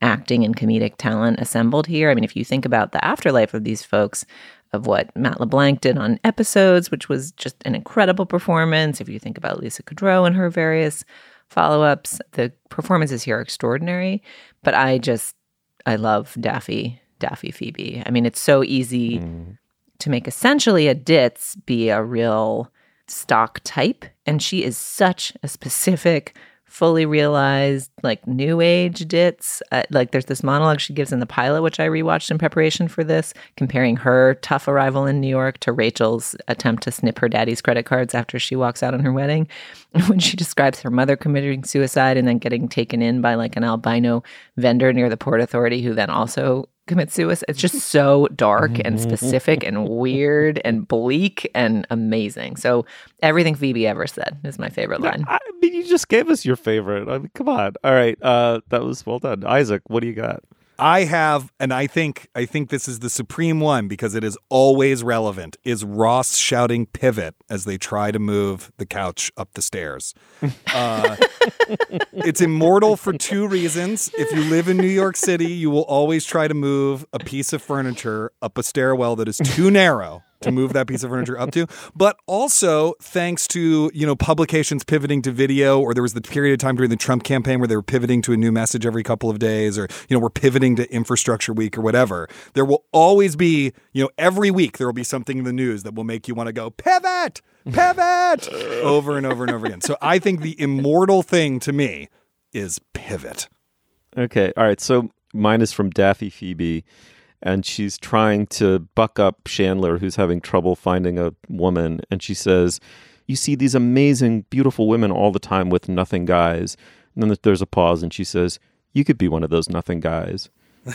acting and comedic talent assembled here. I mean, if you think about the afterlife of these folks, of what Matt LeBlanc did on episodes, which was just an incredible performance. If you think about Lisa Kudrow and her various follow ups, the performances here are extraordinary. But I just I love Daffy, Daffy Phoebe. I mean, it's so easy mm. to make essentially a ditz be a real stock type. And she is such a specific fully realized like new age dits. Uh, like there's this monologue she gives in the pilot, which I rewatched in preparation for this, comparing her tough arrival in New York to Rachel's attempt to snip her daddy's credit cards after she walks out on her wedding. when she describes her mother committing suicide and then getting taken in by like an albino vendor near the Port Authority who then also commit suicide. It's just so dark and specific and weird and bleak and amazing. So everything Phoebe ever said is my favorite line.
I mean, you just gave us your favorite. I mean, come on. All right, uh, that was well done, Isaac. What do you got?
I have, and I think I think this is the supreme one because it is always relevant. Is Ross shouting "pivot" as they try to move the couch up the stairs? Uh, it's immortal for two reasons. If you live in New York City, you will always try to move a piece of furniture up a stairwell that is too narrow to move that piece of furniture up to. But also thanks to, you know, publications pivoting to video, or there was the period of time during the Trump campaign where they were pivoting to a new message every couple of days, or, you know, we're pivoting to infrastructure week or whatever. There will always be, you know, every week there will be something in the news that will make you want to go, pivot, pivot over and over and over again. So I think the immortal thing to me is pivot.
Okay. All right. So mine is from Daffy Phoebe and she's trying to buck up Chandler, who's having trouble finding a woman. And she says, You see these amazing, beautiful women all the time with nothing guys. And then there's a pause, and she says, You could be one of those nothing guys.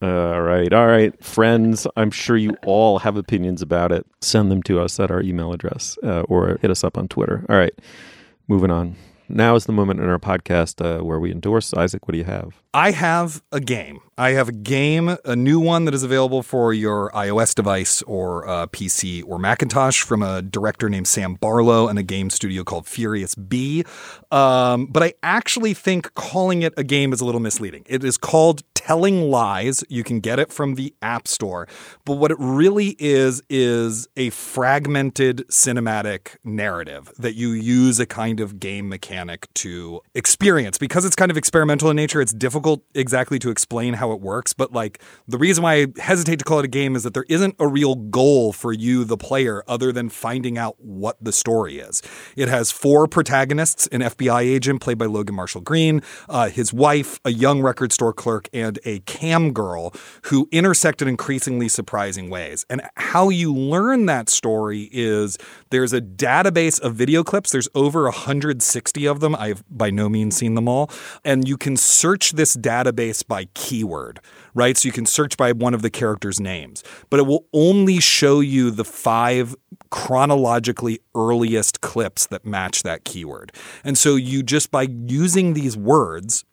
all right. All right. Friends, I'm sure you all have opinions about it. Send them to us at our email address uh, or hit us up on Twitter. All right. Moving on now is the moment in our podcast uh, where we endorse. Isaac, what do you have?
I have a game. I have a game, a new one that is available for your iOS device or uh, PC or Macintosh from a director named Sam Barlow and a game studio called Furious Bee. Um, but I actually think calling it a game is a little misleading. It is called Telling Lies. You can get it from the App Store. But what it really is, is a fragmented cinematic narrative that you use a kind of game mechanic to experience. Because it's kind of experimental in nature, it's difficult exactly to explain how how it works, but like the reason why I hesitate to call it a game is that there isn't a real goal for you, the player, other than finding out what the story is. It has four protagonists an FBI agent played by Logan Marshall Green, uh, his wife, a young record store clerk, and a cam girl who intersect in increasingly surprising ways. And how you learn that story is there's a database of video clips. There's over 160 of them. I've by no means seen them all. And you can search this database by keyword, right? So you can search by one of the characters' names, but it will only show you the five chronologically earliest clips that match that keyword. And so you just by using these words,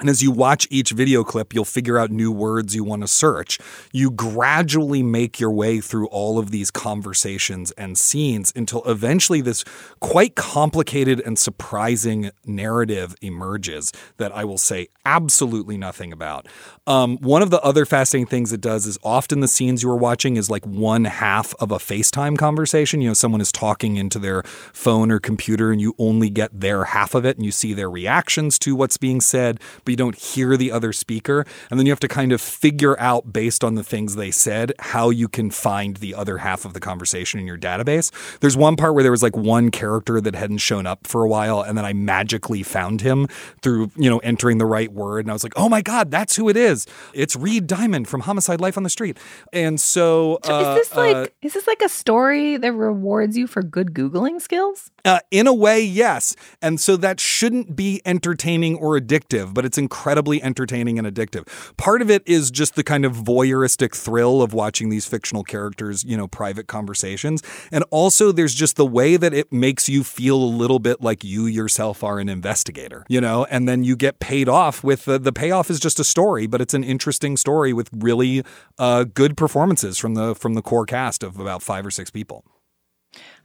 And as you watch each video clip, you'll figure out new words you want to search. You gradually make your way through all of these conversations and scenes until eventually this quite complicated and surprising narrative emerges that I will say absolutely nothing about. Um, one of the other fascinating things it does is often the scenes you are watching is like one half of a FaceTime conversation. You know, someone is talking into their phone or computer and you only get their half of it and you see their reactions to what's being said but you don't hear the other speaker. And then you have to kind of figure out, based on the things they said, how you can find the other half of the conversation in your database. There's one part where there was like one character that hadn't shown up for a while, and then I magically found him through, you know, entering the right word. And I was like, oh my God, that's who it is. It's Reed Diamond from Homicide Life on the Street. And so.
Uh, is this like, uh, is this like a story that rewards you for good Googling skills?
Uh, in a way, yes. And so that shouldn't be entertaining or addictive, but it's incredibly entertaining and addictive. Part of it is just the kind of voyeuristic thrill of watching these fictional characters, you know, private conversations. And also there's just the way that it makes you feel a little bit like you yourself are an investigator, you know, and then you get paid off with the, the payoff is just a story, but it's an interesting story with really uh, good performances from the from the core cast of about five or six people.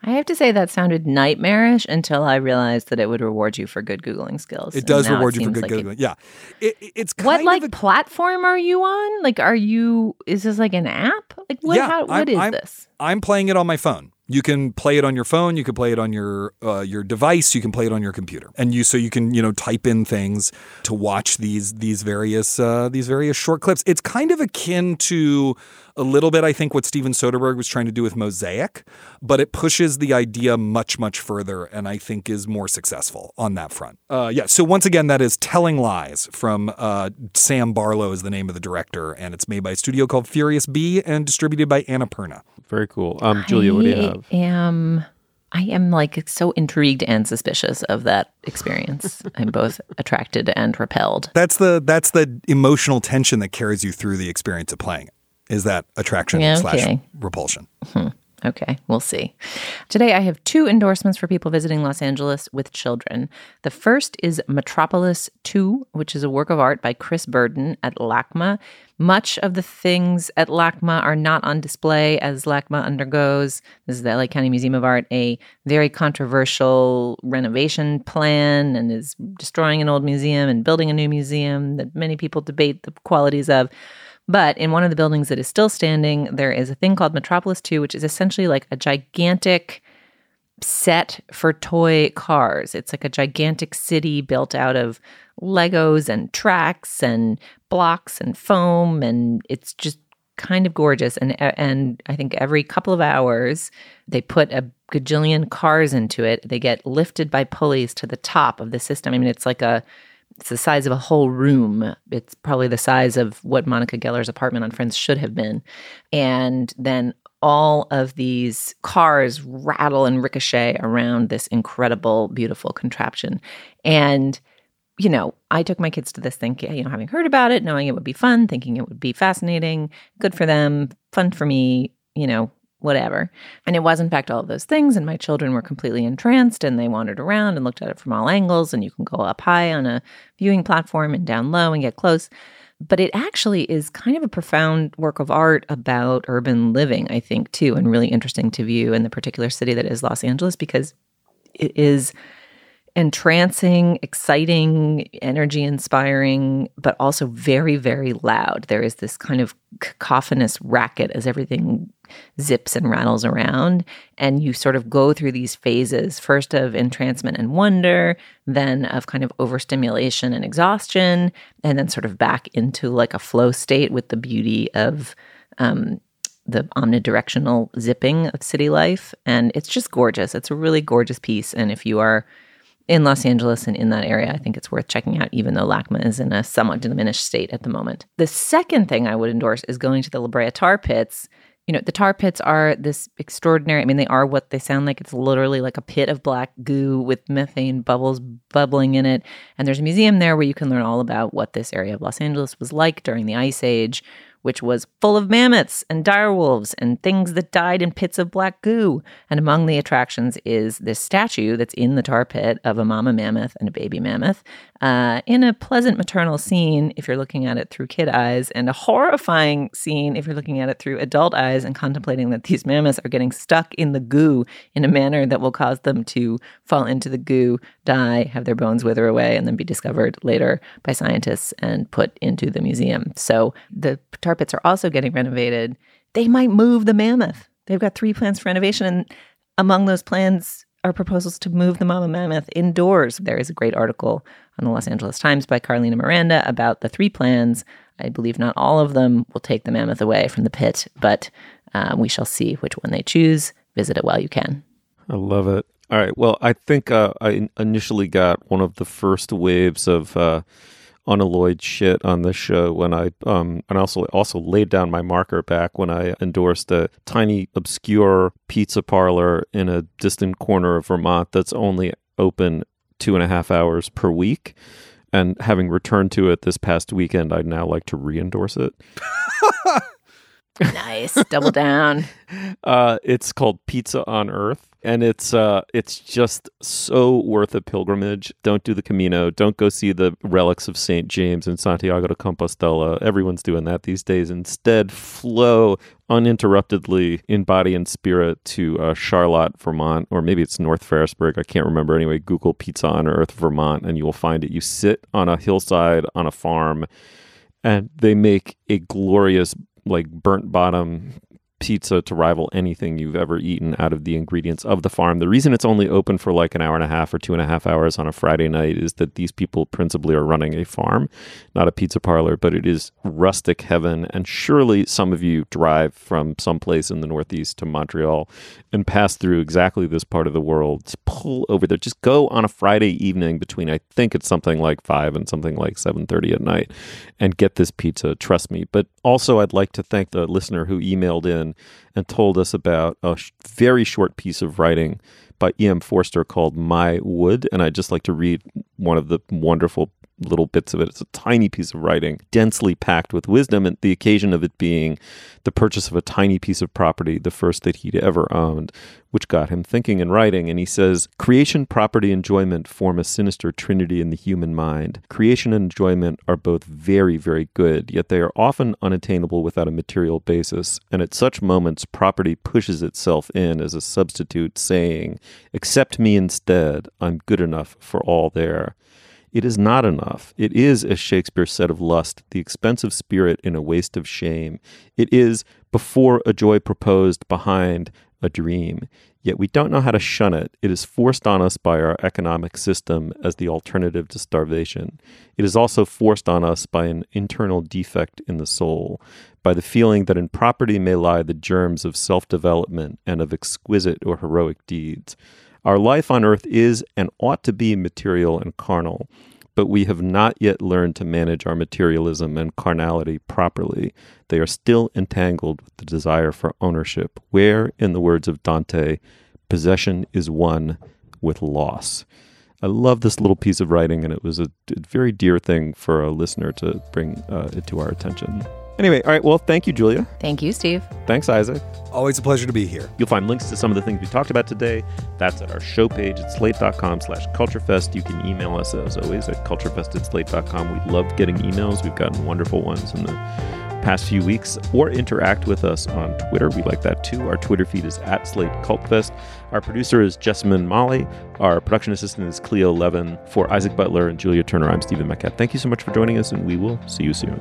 I have to say that sounded nightmarish until I realized that it would reward you for good googling skills.
It does reward it you for good like googling. It, yeah, it, it's
what like
a,
platform are you on? Like, are you? Is this like an app? Like, what?
Yeah,
how, what
I'm,
is
I'm,
this?
I'm playing it on my phone. You can play it on your phone. You can play it on your uh, your device. You can play it on your computer, and you so you can you know type in things to watch these these various uh, these various short clips. It's kind of akin to a little bit, I think, what Steven Soderbergh was trying to do with Mosaic, but it pushes the idea much much further, and I think is more successful on that front. Uh, yeah. So once again, that is Telling Lies from uh, Sam Barlow is the name of the director, and it's made by a studio called Furious Bee and distributed by Annapurna.
Very cool. Um, Julia, what do you have?
I am. I am like so intrigued and suspicious of that experience. I'm both attracted and repelled.
That's the that's the emotional tension that carries you through the experience of playing it. Is that attraction
Yeah,
slash repulsion?
Hmm. Okay, we'll see. Today, I have two endorsements for people visiting Los Angeles with children. The first is Metropolis 2, which is a work of art by Chris Burden at LACMA. Much of the things at LACMA are not on display as LACMA undergoes, this is the LA County Museum of Art, a very controversial renovation plan and is destroying an old museum and building a new museum that many people debate the qualities of. But in one of the buildings that is still standing, there is a thing called Metropolis 2, which is essentially like a gigantic set for toy cars. It's like a gigantic city built out of Legos and tracks and blocks and foam and it's just kind of gorgeous and uh, and I think every couple of hours they put a gajillion cars into it. They get lifted by pulleys to the top of the system. I mean it's like a it's the size of a whole room. It's probably the size of what Monica Geller's apartment on Friends should have been. And then all of these cars rattle and ricochet around this incredible, beautiful contraption. And, you know, I took my kids to this thinking, you know, having heard about it, knowing it would be fun, thinking it would be fascinating, good for them, fun for me, you know, whatever. And it was, in fact, all of those things. And my children were completely entranced and they wandered around and looked at it from all angles. And you can go up high on a viewing platform and down low and get close. But it actually is kind of a profound work of art about urban living, I think, too, and really interesting to view in the particular city that is Los Angeles because it is entrancing, exciting, energy inspiring, but also very, very loud. There is this kind of cacophonous racket as everything zips and rattles around. And you sort of go through these phases first of entrancement and wonder, then of kind of overstimulation and exhaustion, and then sort of back into like a flow state with the beauty of. Um, the omnidirectional zipping of city life. And it's just gorgeous. It's a really gorgeous piece. And if you are in Los Angeles and in that area, I think it's worth checking out, even though LACMA is in a somewhat diminished state at the moment. The second thing I would endorse is going to the La Brea Tar Pits. You know, the tar pits are this extraordinary, I mean, they are what they sound like. It's literally like a pit of black goo with methane bubbles bubbling in it. And there's a museum there where you can learn all about what this area of Los Angeles was like during the Ice Age, which was full of mammoths and direwolves and things that died in pits of black goo. And among the attractions is this statue that's in the tar pit of a mama mammoth and a baby mammoth uh, in a pleasant maternal scene if you're looking at it through kid eyes, and a horrifying scene if you're looking at it through adult eyes and contemplating that these mammoths are getting stuck in the goo in a manner that will cause them to fall into the goo, die, have their bones wither away, and then be discovered later by scientists and put into the museum. So the tar pits are also getting renovated. They might move the mammoth. They've got three plans for renovation, and among those plans are proposals to move the mama mammoth indoors. There is a great article on the Los Angeles Times by Carolina Miranda about the three plans. I believe not all of them will take the mammoth away from the pit, but uh, we shall see which one they choose. Visit it while you can.
I love it. All right. Well, I think uh, I initially got one of the first waves of uh, unalloyed shit on this show when I um and also also laid down my marker back when I endorsed a tiny obscure pizza parlor in a distant corner of Vermont that's only open two and a half hours per week. And having returned to it this past weekend, I'd now like to re-endorse it.
nice, double down.
Uh, it's called Pizza on Earth and it's uh it's just so worth a pilgrimage. Don't do the Camino. Don't go see the relics of St. James and Santiago de Compostela. Everyone's doing that these days. Instead, flow uninterruptedly in body and spirit to uh, Charlotte, Vermont, or maybe it's North Ferrisburgh. I can't remember. Anyway, Google Pizza on Earth, Vermont, and you will find it. You sit on a hillside on a farm, and they make a glorious like burnt bottom pizza to rival anything you've ever eaten out of the ingredients of the farm. The reason it's only open for like an hour and a half or two and a half hours on a Friday night is that these people principally are running a farm, not a pizza parlor, but it is rustic heaven. And surely some of you drive from someplace in the Northeast to Montreal and pass through exactly this part of the world. Just pull over there. Just go on a Friday evening between I think it's something like five and something like seven thirty at night and get this pizza. Trust me. But also I'd like to thank the listener who emailed in and told us about a sh- very short piece of writing by E.M. Forster called My Wood. And I'd just like to read one of the wonderful little bits of it. It's a tiny piece of writing, densely packed with wisdom, and the occasion of it being the purchase of a tiny piece of property, the first that he'd ever owned, which got him thinking and writing. And he says, Creation, property, enjoyment form a sinister trinity in the human mind. Creation and enjoyment are both very, very good, yet they are often unattainable without a material basis. And at such moments, property pushes itself in as a substitute, saying, Accept me instead. I'm good enough for all there. It is not enough. It is, as Shakespeare said of lust, the expensive spirit in a waste of shame. It is before a joy proposed behind a dream. Yet we don't know how to shun it. It is forced on us by our economic system as the alternative to starvation. It is also forced on us by an internal defect in the soul, by the feeling that in property may lie the germs of self development and of exquisite or heroic deeds. Our life on earth is and ought to be material and carnal, but we have not yet learned to manage our materialism and carnality properly. They are still entangled with the desire for ownership, where, in the words of Dante, possession is one with loss. I love this little piece of writing, and it was a, very dear thing for a listener to bring uh, it to our attention. Anyway, all right. Well, thank you, Julia.
Thank you, Steve.
Thanks, Isaac.
Always a pleasure to be here.
You'll find links to some of the things we talked about today. That's at our show page at slate.com slash culturefest. You can email us, as always, at culturefest at slate.com. We love getting emails. We've gotten wonderful ones in the past few weeks. Or interact with us on Twitter. We like that too. Our Twitter feed is at Slate Cultfest. Our producer is Jessamine Molli. Our production assistant is Cleo Levin. For Isaac Butler and Julia Turner, I'm Stephen Metcalf. Thank you so much for joining us, and we will see you soon.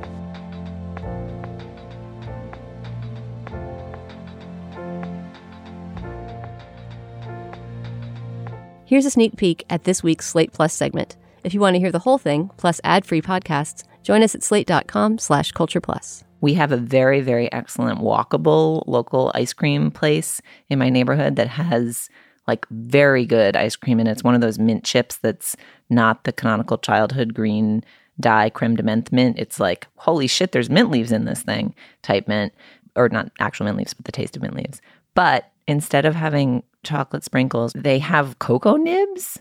Here's a sneak peek at this week's Slate Plus segment. If you want to hear the whole thing, plus ad-free podcasts, join us at slate.com slash culture plus.
We have a very, very excellent walkable local ice cream place in my neighborhood that has like very good ice cream and it's one of those mint chips that's not the canonical childhood green dye creme de menthe mint. It's like, holy shit, there's mint leaves in this thing type mint. Or not actual mint leaves, but the taste of mint leaves. But instead of having chocolate sprinkles, they have cocoa nibs.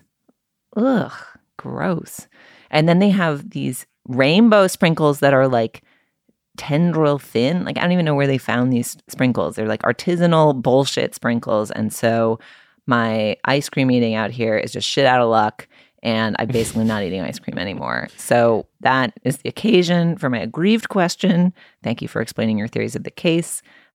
Ugh, gross. And then they have these rainbow sprinkles that are like tendril thin. Like I don't even know where they found these sprinkles. They're like artisanal bullshit sprinkles. And so my ice cream eating out here is just shit out of luck. And I'm basically not eating ice cream anymore. So that is the occasion for my aggrieved question. Thank you for explaining your theories of the case.